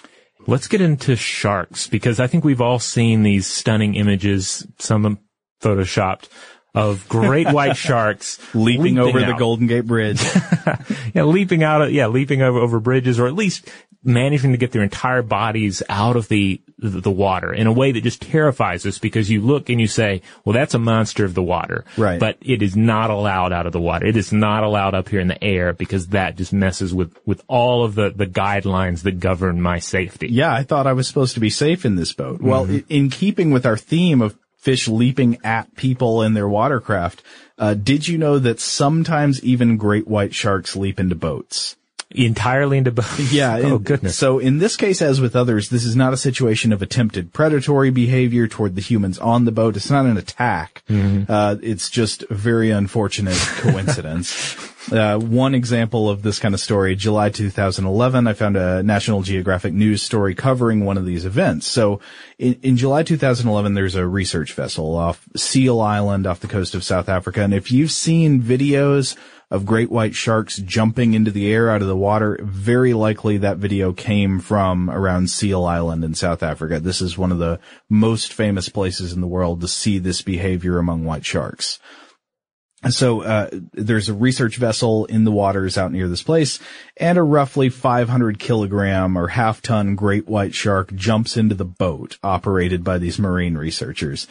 Let's get into sharks because I think we've all seen these stunning images, some photoshopped, of great white sharks Leaping over the. Golden Gate Bridge. yeah, leaping out of, yeah, leaping over, over bridges or at least managing to get their entire bodies out of the, the, water in a way that just terrifies us because you look and you say, well, that's a monster of the water. Right. But it is not allowed out of the water. It is not allowed up here in the air because that just messes with, with all of the, the guidelines that govern my safety. yeah, I thought I was supposed to be safe in this boat. Well, i- in keeping with our theme of fish leaping at people in their watercraft, uh, did you know that sometimes even great white sharks leap into boats? Entirely into both. Yeah. oh in- goodness. So in this case, as with others, this is not a situation of attempted predatory behavior toward the humans on the boat. It's not an attack. Uh, it's just a very unfortunate coincidence. Uh, one example of this kind of story, July 2011, I found a National Geographic news story covering one of these events. So in, in July 2011, there's a research vessel off Seal Island off the coast of South Africa. And if you've seen videos of great white sharks jumping into the air out of the water, very likely that video came from around Seal Island in South Africa. This is one of the most famous places in the world to see this behavior among white sharks. So uh, there's a research vessel in the waters out near this place, and a roughly 500 kilogram or half ton great white shark jumps into the boat operated by these marine researchers.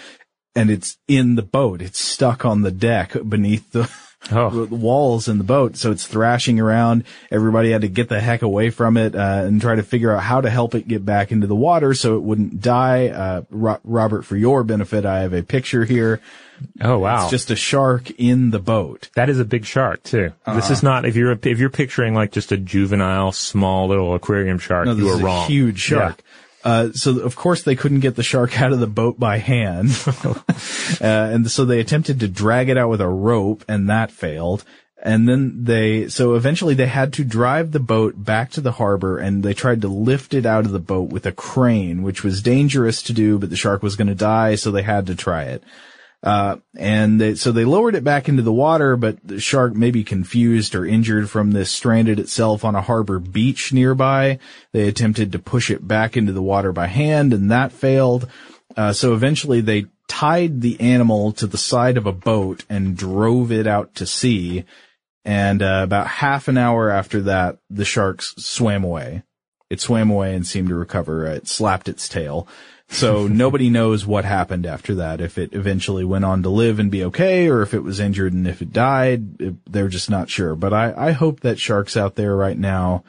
And it's in the boat. It's stuck on the deck beneath the, Oh. the walls in the boat. So it's thrashing around. Everybody had to get the heck away from it, uh, and try to figure out how to help it get back into the water so it wouldn't die. Uh, Ro- Robert, for your benefit, I have a picture here. oh wow. It's just a shark in the boat. That is a big shark too. This Uh-huh. is not if you're if you're picturing like just a juvenile small little aquarium shark, No, this you are is a wrong. huge shark. Uh, so of course they couldn't get the shark out of the boat by hand. uh, and so they attempted to drag it out with a rope and that failed. And then they, so eventually they had to drive the boat back to the harbor and they tried to lift it out of the boat with a crane, which was dangerous to do, but the shark was going to die, so they had to try it. Uh, and they, so they lowered it back into the water, but the shark may be confused or injured from this stranded itself on a harbor beach nearby. They attempted to push it back into the water by hand and that failed. Uh, so eventually they tied the animal to the side of a boat and drove it out to sea. And, uh, about half an hour after that, the sharks swam away. It swam away and seemed to recover. It slapped its tail. So nobody knows what happened after that. If it eventually went on to live and be okay, or if it was injured and if it died, it- they're just not sure. But I, I hope that sharks out there right now,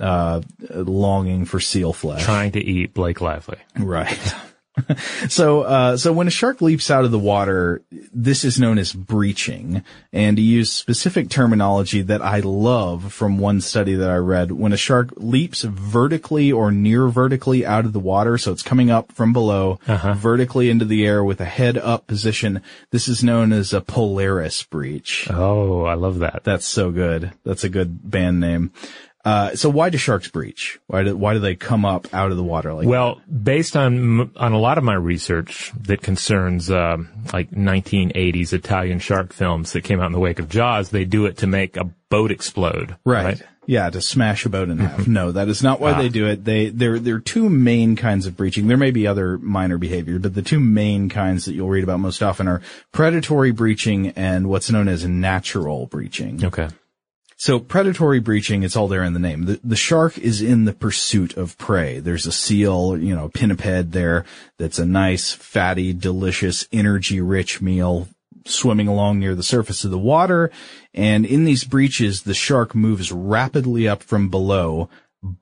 uh, longing for seal flesh. Trying to eat Blake Lively. Right. so, uh, so when a shark leaps out of the water, this is known as breaching. And to use specific terminology that I love from one study that I read, when a shark leaps vertically or near vertically out of the water, so it's coming up from below, vertically into the air with a head up position, this is known as a Polaris breach. Oh, I love that. That's so good. That's a good band name. Uh, so why do sharks breach? Why do, why do they come up out of the water like Well, based on on a lot of my research that concerns um, like 1980s Italian shark films that came out in the wake of Jaws, they do it to make a boat explode. Right. Yeah, to smash a boat in half. No, that is not why Ah. they do it. They there there are two main kinds of breaching. There may be other minor behavior, but the two main kinds that you'll read about most often are predatory breaching and what's known as natural breaching. Okay. So predatory breaching, it's all there in the name. The, the shark is in the pursuit of prey. There's a seal, you know, pinniped there that's a nice, fatty, delicious, energy-rich meal swimming along near the surface of the water. And in these breaches, the shark moves rapidly up from below,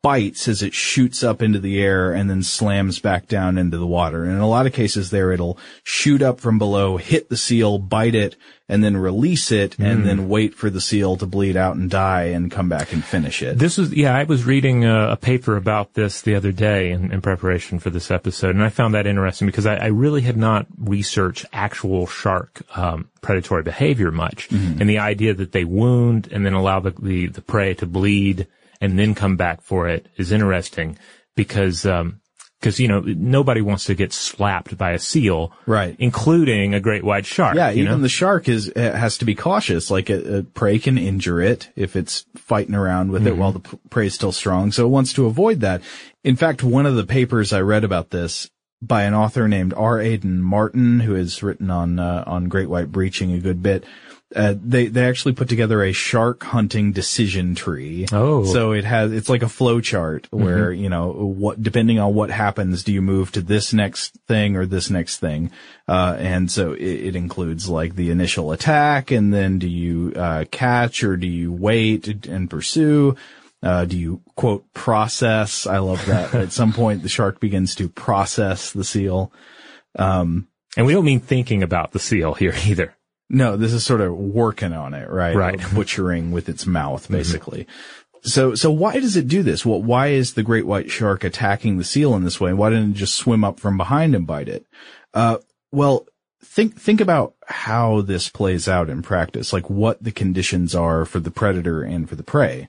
bites as it shoots up into the air and then slams back down into the water. And in a lot of cases there, it'll shoot up from below, hit the seal, bite it, and then release it, and then wait for the seal to bleed out and die and come back and finish it. This was, yeah, I was reading a, a paper about this the other day in, in preparation for this episode, and I found that interesting because I, I really had not researched actual shark um, predatory behavior much, and the idea that they wound and then allow the, the, the prey to bleed and then come back for it is interesting because um, Because, you know, nobody wants to get slapped by a seal. Right. Including a great white shark. Yeah, even know? the shark is has to be cautious. Like a, a prey can injure it if it's fighting around with it while the prey is still strong. So it wants to avoid that. In fact, one of the papers I read about this by an author named R. Aidan Martin, who has written on uh, on great white breaching a good bit. Uh, they they actually put together a shark hunting decision tree. Oh. so it has it's like a flow chart where you know what depending on what happens, do you move to this next thing or this next thing? Uh, and so it, it includes like the initial attack, and then do you uh, catch or do you wait and pursue? Uh, do you quote process? I love that. At some point, the shark begins to process the seal. and we don't mean thinking about the seal here either. No, this is sort of working on it, right? Right. Mm-hmm. Butchering with its mouth, basically. So, so why does it do this? Well, why is the great white shark attacking the seal in this way? Why didn't it just swim up from behind and bite it? Uh, well, think, think about how this plays out in practice, like what the conditions are for the predator and for the prey.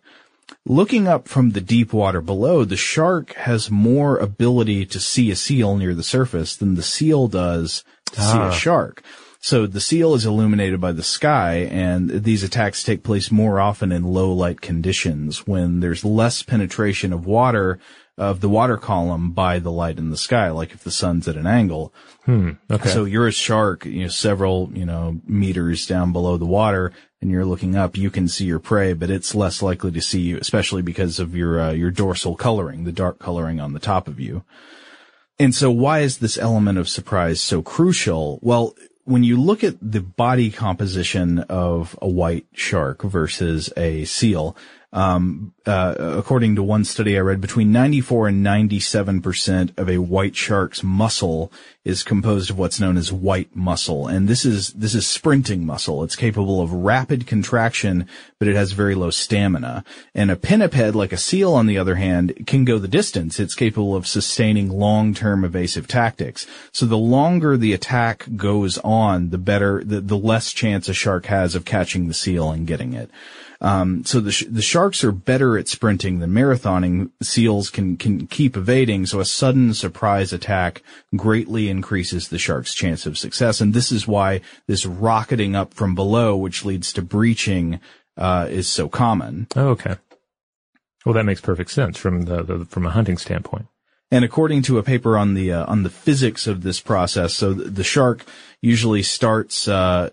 Looking up from the deep water below, the shark has more ability to see a seal near the surface than the seal does to see a shark. So the seal is illuminated by the sky and these attacks take place more often in low light conditions when there's less penetration of water of the water column by the light in the sky, like if the sun's at an angle. Okay. So you're a shark, you know, several, you know, meters down below the water and you're looking up, you can see your prey, but it's less likely to see you, especially because of your, uh, your dorsal coloring, the dark coloring on the top of you. And so why is this element of surprise so crucial? Well, when you look at the body composition of a white shark versus a seal, um, uh, according to one study I read, between 94 and 97% of a white shark's muscle is composed of what's known as white muscle. And this is, this is sprinting muscle. It's capable of rapid contraction, but it has very low stamina. And a pinniped, like a seal on the other hand, can go the distance. It's capable of sustaining long-term evasive tactics. So the longer the attack goes on, the better, the, the less chance a shark has of catching the seal and getting it. Um, so the, sh- the sharks are better at sprinting than marathoning. Seals can, can keep evading. So a sudden surprise attack greatly increases the shark's chance of success. And this is why this rocketing up from below, which leads to breaching, uh, is so common. oh, okay. Well, that makes perfect sense from the, the from a hunting standpoint. And according to a paper on the uh, on the physics of this process, so the, shark usually starts uh,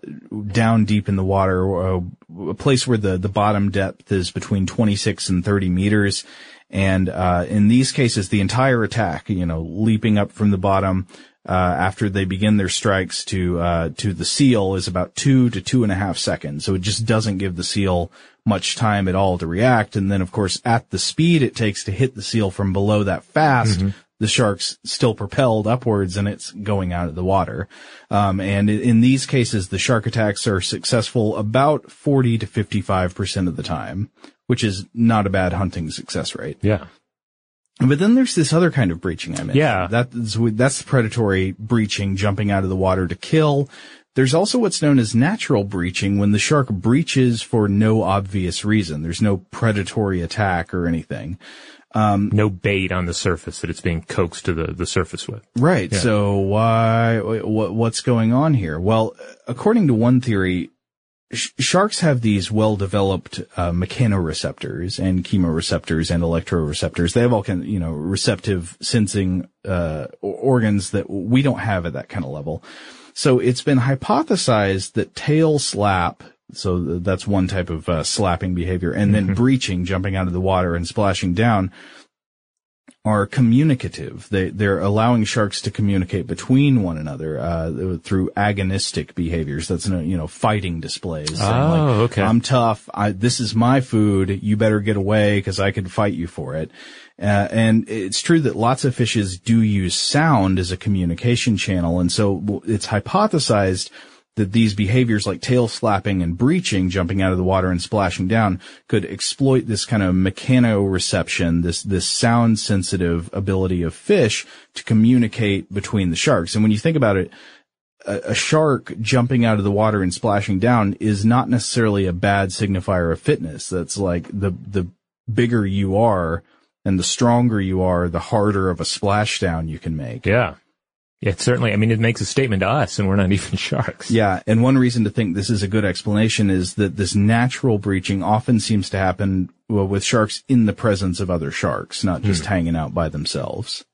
down deep in the water, uh, a place where the the bottom depth is between 26 and 30 meters. And uh, in these cases, the entire attack, you know, leaping up from the bottom uh, after they begin their strikes to uh, to the seal is about two to two and a half seconds. So it just doesn't give the seal much time at all to react. And then, of course, at the speed it takes to hit the seal from below that fast, the shark's still propelled upwards and it's going out of the water. Um, and in these cases, the shark attacks are successful about 40 to 55% of the time, which is not a bad hunting success rate. Yeah. But then there's this other kind of breaching I mentioned. Yeah. That's, that's predatory breaching, jumping out of the water to kill. There's also what's known as natural breaching when the shark breaches for no obvious reason. There's no predatory attack or anything. No bait on the surface that it's being coaxed to the, the surface with. Right. So why, what, what's going on here? Well, according to one theory, sh- sharks have these well-developed uh, mechanoreceptors and chemoreceptors and electroreceptors. They have all kind of, you know, receptive sensing uh, organs that we don't have at that kind of level. So it's been hypothesized that tail slap, so that's one type of uh, slapping behavior, and then breaching, jumping out of the water and splashing down, are communicative. They they're allowing sharks to communicate between one another uh, through agonistic behaviors. That's you know fighting displays. saying like, Oh, okay. I'm tough. I, this is my food. You better get away because I could fight you for it. Uh, and it's true that lots of fishes do use sound as a communication channel, and so it's hypothesized that these behaviors like tail slapping and breaching, jumping out of the water and splashing down, could exploit this kind of mechanoreception, this this sound sensitive ability of fish to communicate between the sharks. And when you think about it, a, a shark jumping out of the water and splashing down is not necessarily a bad signifier of fitness. That's like the the bigger you are, And the stronger you are, the harder of a splashdown you can make. Yeah. It certainly, I mean, it makes a statement to us and we're not even sharks. Yeah, and one reason to think this is a good explanation is that this natural breaching often seems to happen well, with sharks in the presence of other sharks, not just hmm. hanging out by themselves.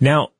Now,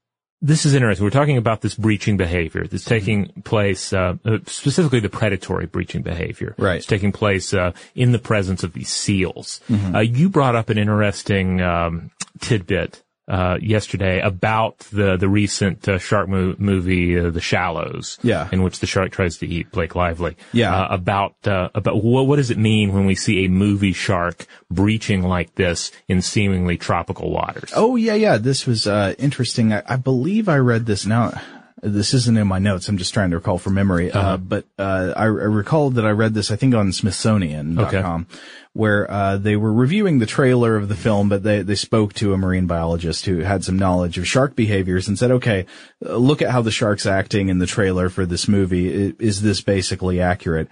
this is interesting. We're talking about this breaching behavior that's taking place, uh, uh, specifically the predatory breaching behavior. Right. It's taking place uh, in the presence of these seals. Uh, you brought up an interesting um, tidbit uh, yesterday about the the recent uh, shark mo- movie, uh, The Shallows. Yeah. In which the shark tries to eat Blake Lively. Yeah. Uh, about uh, about what what does it mean when we see a movie shark breaching like this in seemingly tropical waters? Oh yeah, yeah. This was uh, interesting. I, I believe I read this now. This isn't in my notes. I'm just trying to recall from memory. Uh, but uh, I, I recall that I read this. I think on Smithsonian.com, where uh, they were reviewing the trailer of the film, but they they spoke to a marine biologist who had some knowledge of shark behaviors and said, "Okay, uh, look at how the shark's acting in the trailer for this movie. Is this basically accurate?"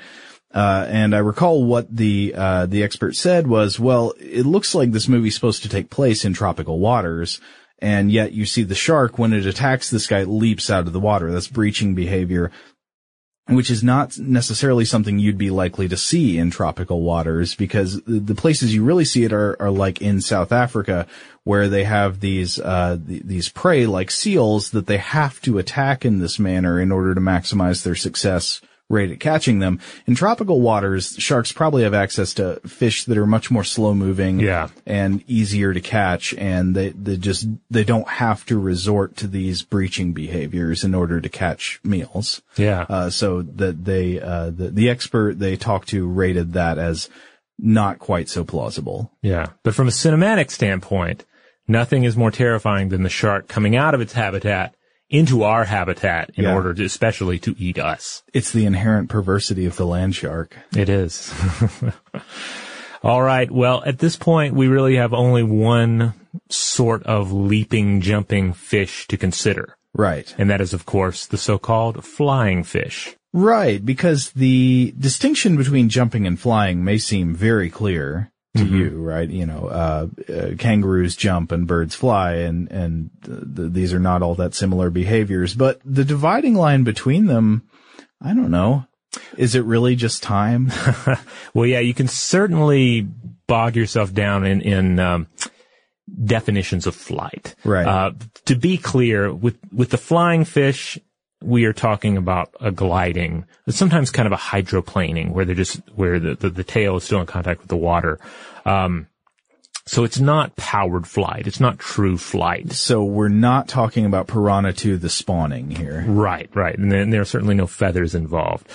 Uh, and I recall what the, uh, the expert said was, well, it looks like this movie's supposed to take place in tropical waters. And yet you see the shark when it attacks this guy leaps out of the water. That's breaching behavior, which is not necessarily something you'd be likely to see in tropical waters because the, places you really see it are, are like in South Africa where they have these, uh, th- these prey like seals that they have to attack in this manner in order to maximize their success rate at catching them. In tropical waters, sharks probably have access to fish that are much more slow moving Yeah. and easier to catch and they, they just, they don't have to resort to these breaching behaviors in order to catch meals. Yeah. Uh, so that they, uh, the, the expert they talked to rated that as not quite so plausible. Yeah. But from a cinematic standpoint, nothing is more terrifying than the shark coming out of its habitat into our habitat in Yeah. order to, especially to eat us. It's the inherent perversity of the land shark. It is. All right. Well, at this point, we really have only one sort of leaping, jumping fish to consider. Right. And that is, of course, the so-called flying fish. Right, because the distinction between jumping and flying may seem very clear to you, right? You know, uh, uh, kangaroos jump and birds fly, and and th- th- these are not all that similar behaviors. But the dividing line between them, I don't know. Is it really just time? Well, yeah, you can certainly bog yourself down in, in, um, definitions of flight. Right. Uh, to be clear, with, with the flying fish, we are talking about a gliding, sometimes kind of a hydroplaning where they're just, where the, the, the tail is still in contact with the water. Um, so it's not powered flight. It's not true flight. so we're not talking about Piranha 2 the spawning here. Right, right. And then there are certainly no feathers involved.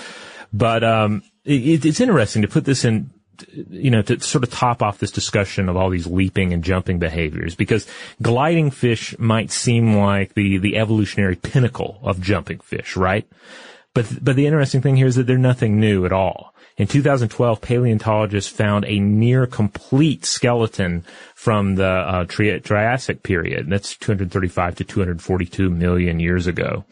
But um, it, it's interesting to put this in, you know, to sort of top off this discussion of all these leaping and jumping behaviors, because gliding fish might seem like the the evolutionary pinnacle of jumping fish, right? But but the interesting thing here is that they're nothing new at all. In 2012, paleontologists found a near complete skeleton from the uh, Tri- Triassic period. That's 235 to 242 million years ago.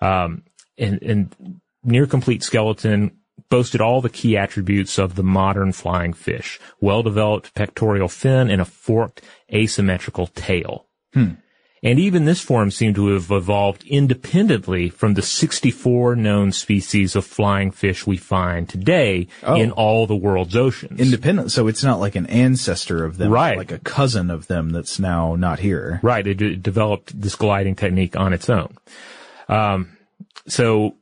Um, and, and near complete skeleton boasted all the key attributes of the modern flying fish. Well-developed pectoral fin and a forked asymmetrical tail. And even this form seemed to have evolved independently from the 64 known species of flying fish we find today in all the world's oceans. Independent, so it's not like an ancestor of them, Right. like a cousin of them that's now not here. Right. It, d- developed this gliding technique on its own. Um, so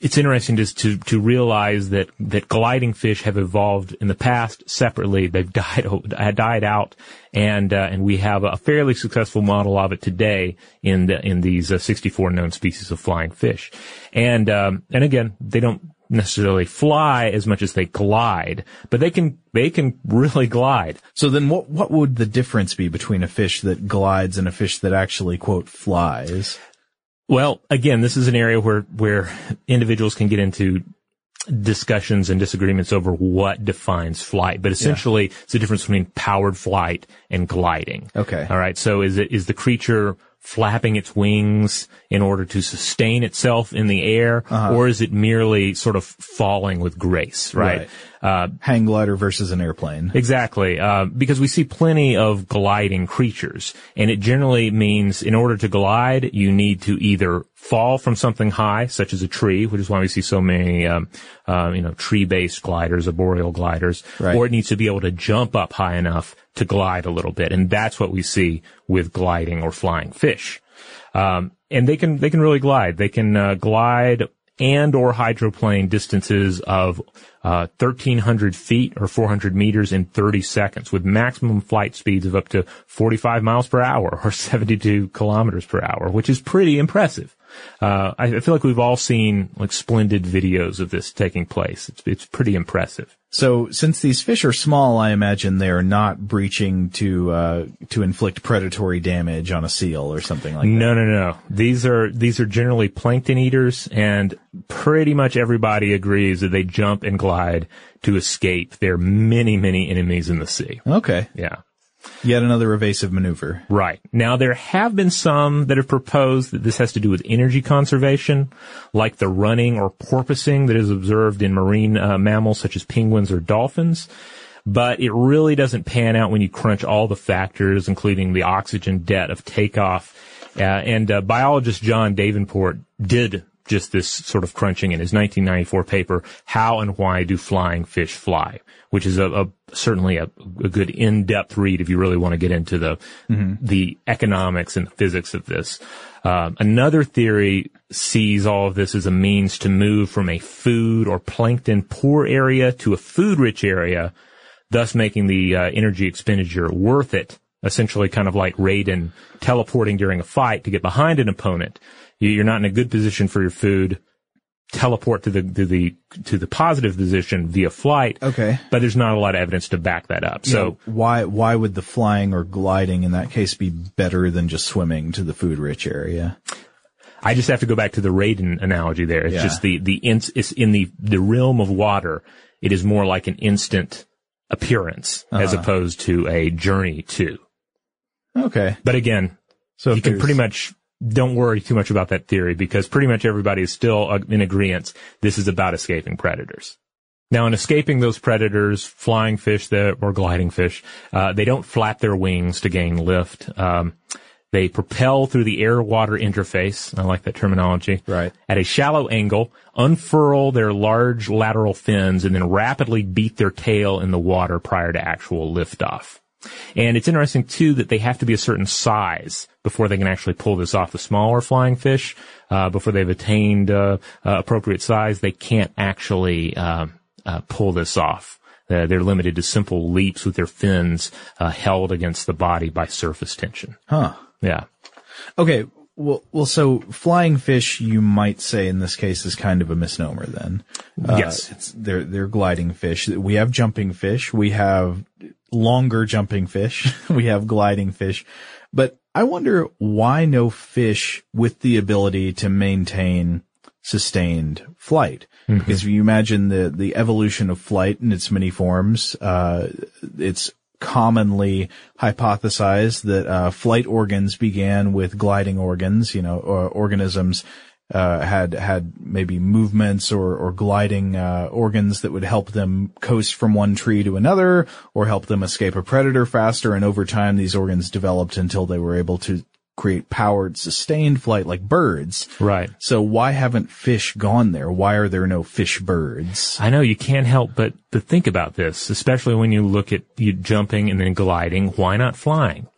it's interesting just to, to realize that, that gliding fish have evolved in the past separately. They've died, died out and, uh, and we have a fairly successful model of it today in the, in these uh, 64 known species of flying fish. And, um, and again, they don't necessarily fly as much as they glide, but they can, they can really glide. So then what, what would the difference be between a fish that glides and a fish that actually, quote, flies? Well, again, this is an area where, where individuals can get into discussions and disagreements over what defines flight, but essentially it's the difference between powered flight and gliding. Okay. All right. So is it, is the creature flapping its wings in order to sustain itself in the air, or is it merely sort of falling with grace, right? Uh, Hang glider versus an airplane. Exactly, uh, because we see plenty of gliding creatures, and it generally means in order to glide, you need to either fall from something high, such as a tree, which is why we see so many, um, uh, you know, tree-based gliders, arboreal gliders, Right. or it needs to be able to jump up high enough to glide a little bit, and that's what we see with gliding or flying fish. Um, and they can they can really glide. They can uh, glide and or hydroplane distances of uh, 1,300 feet or 400 meters in 30 seconds, with maximum flight speeds of up to 45 miles per hour or 72 kilometers per hour, which is pretty impressive. Uh, I I feel like we've all seen like splendid videos of this taking place. It's it's pretty impressive. So since these fish are small, I imagine they are not breaching to uh, to inflict predatory damage on a seal or something like that. No, no, no. These are these are generally plankton eaters, and pretty much everybody agrees that they jump and glide to escape their many, many enemies in the sea. Okay, Yeah. Yet another evasive maneuver. Right. Now there have been some that have proposed that this has to do with energy conservation, like the running or porpoising that is observed in marine uh, mammals such as penguins or dolphins. But it really doesn't pan out when you crunch all the factors, including the oxygen debt of takeoff. Uh, and uh, biologist John Davenport did just this sort of crunching in his 1994 paper, How and Why Do Flying Fish Fly? Which is a, a certainly a, a good in-depth read if you really want to get into the the economics and physics of this. Um, another theory sees all of this as a means to move from a food or plankton poor area to a food-rich area, thus making the uh, energy expenditure worth it. Essentially, kind of like Raiden teleporting during a fight to get behind an opponent. You- You're not in a good position for your food. Teleport to the to the to the positive position via flight. Okay. but there's not a lot of evidence to back that up. So So why why would the flying or gliding in that case be better than just swimming to the food rich area? I just have to go back to the Raiden analogy there. It's Yeah. just the, the, in, it's in the, the realm of water. It is more like an instant appearance as Uh-huh. opposed to a journey to. Okay, But again, so you can pretty much don't worry too much about that theory because pretty much everybody is still uh, in agreement. This is about escaping predators. Now, in escaping those predators, flying fish that, or gliding fish, uh, they don't flap their wings to gain lift. Um, they propel through the air-water interface. I like that terminology. Right. At a shallow angle, unfurl their large lateral fins, and then rapidly beat their tail in the water prior to actual liftoff. And it's interesting too that they have to be a certain size before they can actually pull this off. The smaller flying fish, uh, before they've attained uh, uh, appropriate size, they can't actually um, uh, pull this off. Uh, they're limited to simple leaps with their fins uh, held against the body by surface tension. huh? Yeah. Okay. Well, well, so flying fish, you might say in this case is kind of a misnomer then. Yes. It's, they're, they're gliding fish. We have jumping fish. We have longer jumping fish. we have gliding fish. But I wonder why no fish with the ability to maintain sustained flight. Because if you imagine the, the evolution of flight in its many forms, uh, it's commonly hypothesized that uh, flight organs began with gliding organs, you know, or organisms uh, had had maybe movements or or gliding uh, organs that would help them coast from one tree to another or help them escape a predator faster and over time these organs developed until they were able to create powered sustained flight like birds. Right. So why haven't fish gone there? Why are there no fish birds? I know you can't help but but think about this, especially when you look at you jumping and then gliding. Why not flying?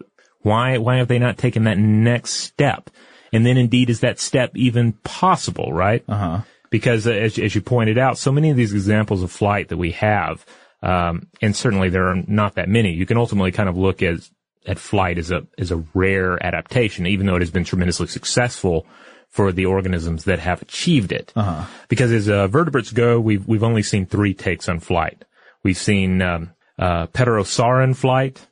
Why why have they not taken that next step? And then indeed, is that step even possible? Right? Uh huh. Because uh, as as you pointed out, so many of these examples of flight that we have, um, and certainly there are not that many. You can ultimately kind of look at at flight as a as a rare adaptation, even though it has been tremendously successful for the organisms that have achieved it. Uh-huh. Because as uh, vertebrates go, we've we've only seen three takes on flight. We've seen um, uh, pterosauran flight,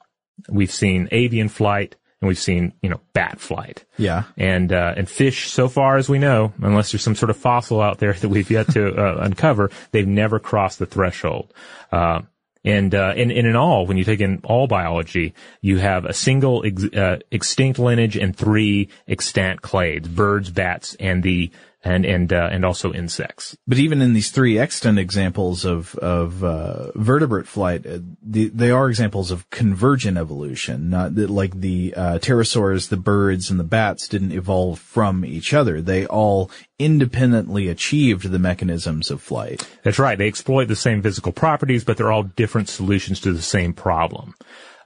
we've seen avian flight, and we've seen you know bat flight. Yeah. And uh, and fish, so far as we know, unless there's some sort of fossil out there that we've yet to uh, uncover, they've never crossed the threshold. Uh, And, uh, and, and in all, when you take in all biology, you have a single ex, uh, extinct lineage and three extant clades, birds, bats, and the and and uh, and also insects. But even in these three extant examples of of uh, vertebrate flight, uh, the, they are examples of convergent evolution. Not that like the uh, pterosaurs, the birds, and the bats didn't evolve from each other. They all independently achieved the mechanisms of flight. That's right. They exploit the same physical properties, but they're all different solutions to the same problem.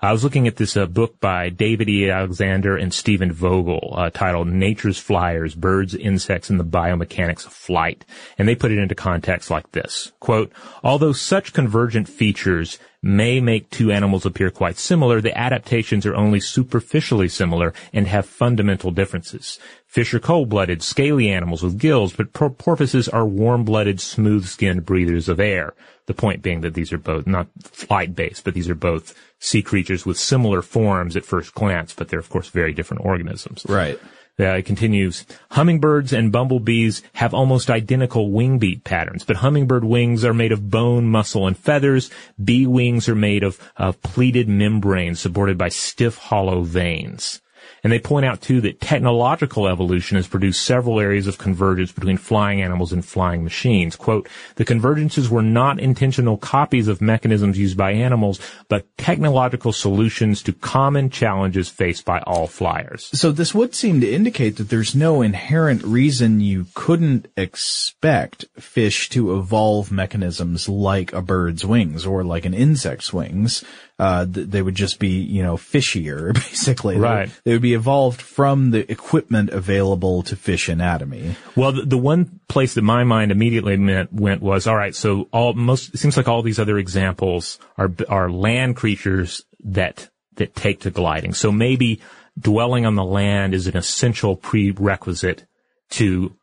I was looking at this uh, book by David E. Alexander and Steven Vogel uh, titled Nature's Flyers, Birds, Insects, and the Biomechanics of Flight. And they put it into context like this. Quote, although such convergent features may make two animals appear quite similar, the adaptations are only superficially similar and have fundamental differences. Fish are cold-blooded, scaly animals with gills, but porpoises are warm-blooded, smooth-skinned breathers of air. The point being that these are both not flight-based, but these are both sea creatures with similar forms at first glance, but they're of course very different organisms. Right. Uh, it continues, hummingbirds and bumblebees have almost identical wing beat patterns, but hummingbird wings are made of bone, muscle, and feathers. Bee wings are made of, of pleated membranes supported by stiff, hollow veins. And they point out too that technological evolution has produced several areas of convergence between flying animals and flying machines. Quote, the convergences were not intentional copies of mechanisms used by animals, but technological solutions to common challenges faced by all flyers. So this would seem to indicate that there's no inherent reason you couldn't expect fish to evolve mechanisms like a bird's wings or like an insect's wings uh, th- they would just be, you know, fishier, basically. Right. They, they, would be evolved from the equipment available to fish anatomy. Well, the, the one place that my mind immediately meant, went was, all right, so all, most, it seems like all these other examples are, are land creatures that, that take to gliding. So maybe dwelling on the land is an essential prerequisite to,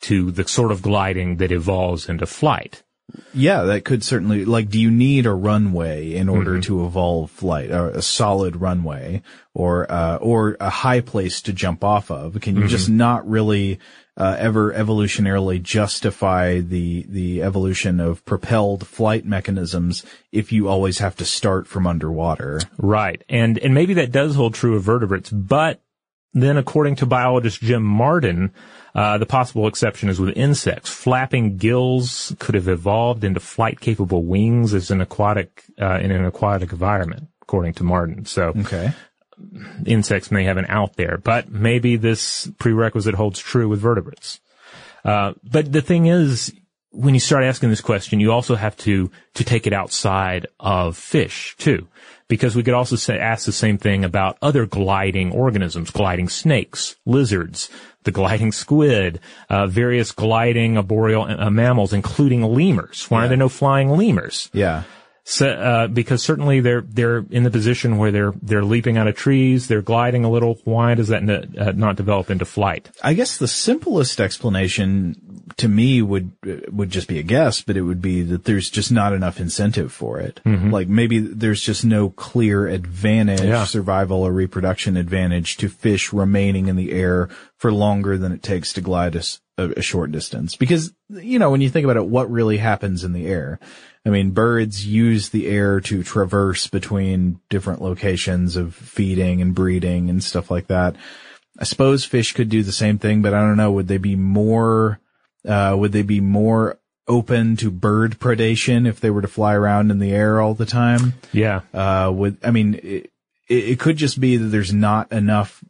to the sort of gliding that evolves into flight. Yeah, that could certainly, like, do you need a runway in order mm-hmm. to evolve flight, or a solid runway, or, uh, or a high place to jump off of? Can you mm-hmm. just not really, uh, ever evolutionarily justify the, the evolution of propelled flight mechanisms if you always have to start from underwater? Right. And, and maybe that does hold true of vertebrates, but then according to biologist Jim Martin, uh, the possible exception is with insects. Flapping gills could have evolved into flight-capable wings as an aquatic uh, in an aquatic environment, according to Martin. So, okay. insects may have an out there, but maybe this prerequisite holds true with vertebrates. Uh, but the thing is, when you start asking this question, you also have to to take it outside of fish too, because we could also say, ask the same thing about other gliding organisms, gliding snakes, lizards, the gliding squid, uh, various gliding arboreal uh, mammals, including lemurs. Why yeah. are there no flying lemurs? Yeah. So, uh, because certainly they're they're in the position where they're they're leaping out of trees, they're gliding a little. Why does that n- uh, not develop into flight? I guess the simplest explanation to me would would just be a guess, but it would be that there's just not enough incentive for it. Mm-hmm. Like maybe there's just no clear advantage, yeah. survival or reproduction advantage to fish remaining in the air for longer than it takes to glide a, a short distance. Because you know when you think about it, what really happens in the air? I mean, birds use the air to traverse between different locations of feeding and breeding and stuff like that. I suppose fish could do the same thing, but I don't know. Would they be more, uh, would they be more open to bird predation if they were to fly around in the air all the time? Yeah. Uh, would, I mean, it, it could just be that there's not enough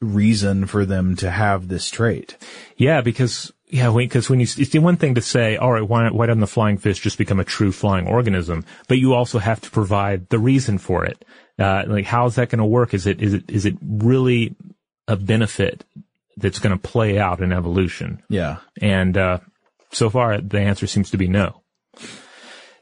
reason for them to have this trait. Yeah, because yeah, because when you, it's the one thing to say, all right, why, why doesn't the flying fish just become a true flying organism? But you also have to provide the reason for it. Uh, like, how is that going to work? Is it, is it, is it really a benefit that's going to play out in evolution? Yeah. And, uh, so far the answer seems to be no.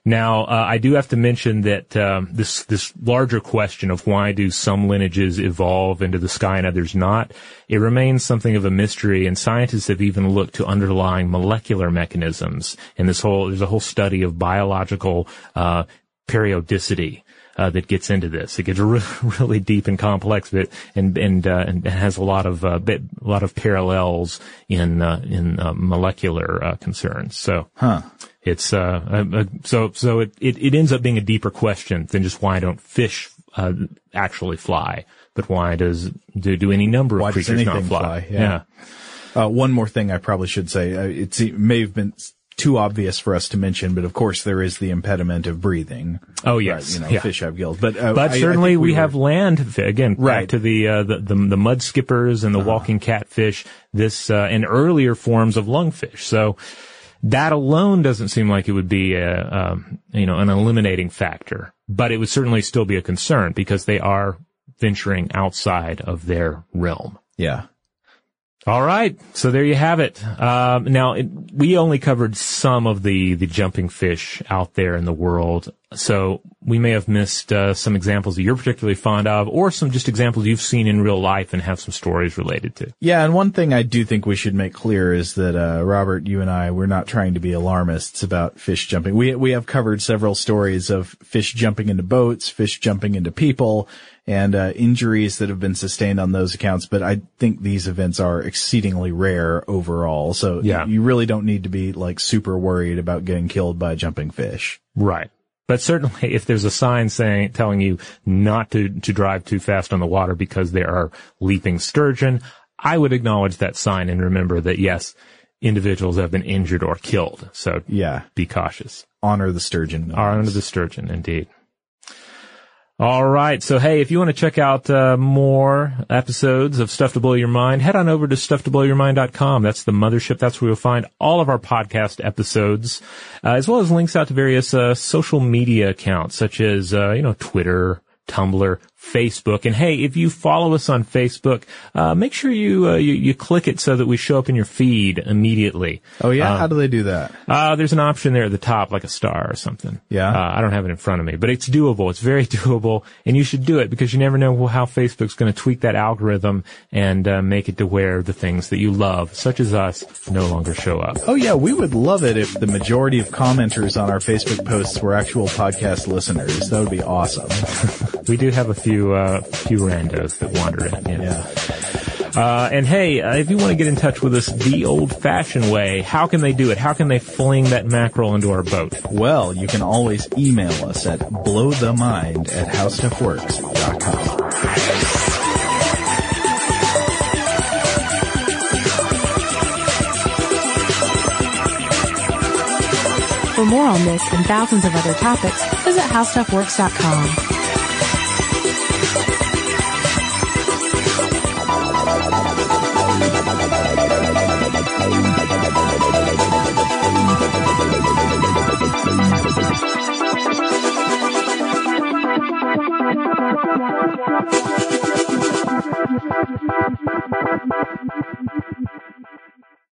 Now, uh, I do have to mention that um, this this larger question of why do some lineages evolve into the sky and others not, it remains something of a mystery, and scientists have even looked to underlying molecular mechanisms. And this whole there's a whole study of biological uh, periodicity. Uh, that gets into this. It gets re- really deep and complex, but and and uh, and has a lot of uh, bit, a lot of parallels in uh, in uh, molecular uh, concerns. So, huh. It's uh, uh, uh, so so it, it it ends up being a deeper question than just why don't fish uh, actually fly, but why does do do any number of Why creatures not fly? fly? Yeah. Uh, one more thing I probably should say. It may have been too obvious for us to mention, but of course there is the impediment of breathing. Oh Right, yes, you know, yeah. fish have gills, but uh, But I- I certainly think we, were- have land again. Back Right. to the, uh, the the the mud skippers and the walking catfish. This uh, and earlier forms of lungfish. So that alone doesn't seem like it would be a um, you know an eliminating factor, but it would certainly still be a concern because they are venturing outside of their realm. yeah. All right, so there you have it. Um, now it, we only covered some of the the jumping fish out there in the world, so we may have missed uh, some examples that you're particularly fond of, or some just examples you've seen in real life and have some stories related to. Yeah, and one thing I do think we should make clear is that uh, Robert, you and I, we're not trying to be alarmists about fish jumping. We we have covered several stories of fish jumping into boats, fish jumping into people, and uh, injuries that have been sustained on those accounts. But I think these events are exceedingly rare overall. So Yeah. you really don't need to be like super worried about getting killed by a jumping fish. Right. But certainly, if there's a sign saying telling you not to to drive too fast on the water because there are leaping sturgeon, I would acknowledge that sign and remember that yes, individuals have been injured or killed. So Yeah, be cautious. honor the sturgeon. Honor the sturgeon, indeed. All right. So, hey, if you want to check out uh, more episodes of Stuff to Blow Your Mind, head on over to stufftoblowyourmind.com. That's the mothership. That's where you'll find all of our podcast episodes, uh, as well as links out to various uh, social media accounts, such as, uh, you know, Twitter, Tumblr, Facebook. And hey, if you follow us on Facebook, uh, make sure you, uh, you you click it so that we show up in your feed immediately. Oh yeah, how do they do that? Uh, there's an option there at the top, like a star or something. Yeah. Uh, I don't have it in front of me, but it's doable. It's very doable, and you should do it because you never know how Facebook's going to tweak that algorithm and uh, make it to where the things that you love, such as us, no longer show up. Oh yeah, we would love it if the majority of commenters on our Facebook posts were actual podcast listeners. That would be awesome. We do have a few uh, few randos that wander in. Yeah. Yeah. Uh, and hey, uh, if you want to get in touch with us the old-fashioned way, how can they do it? How can they fling that mackerel into our boat? Well, you can always email us at blowthemind at howstuffworks.com. For more on this and thousands of other topics, visit howstuffworks.com. Thank you.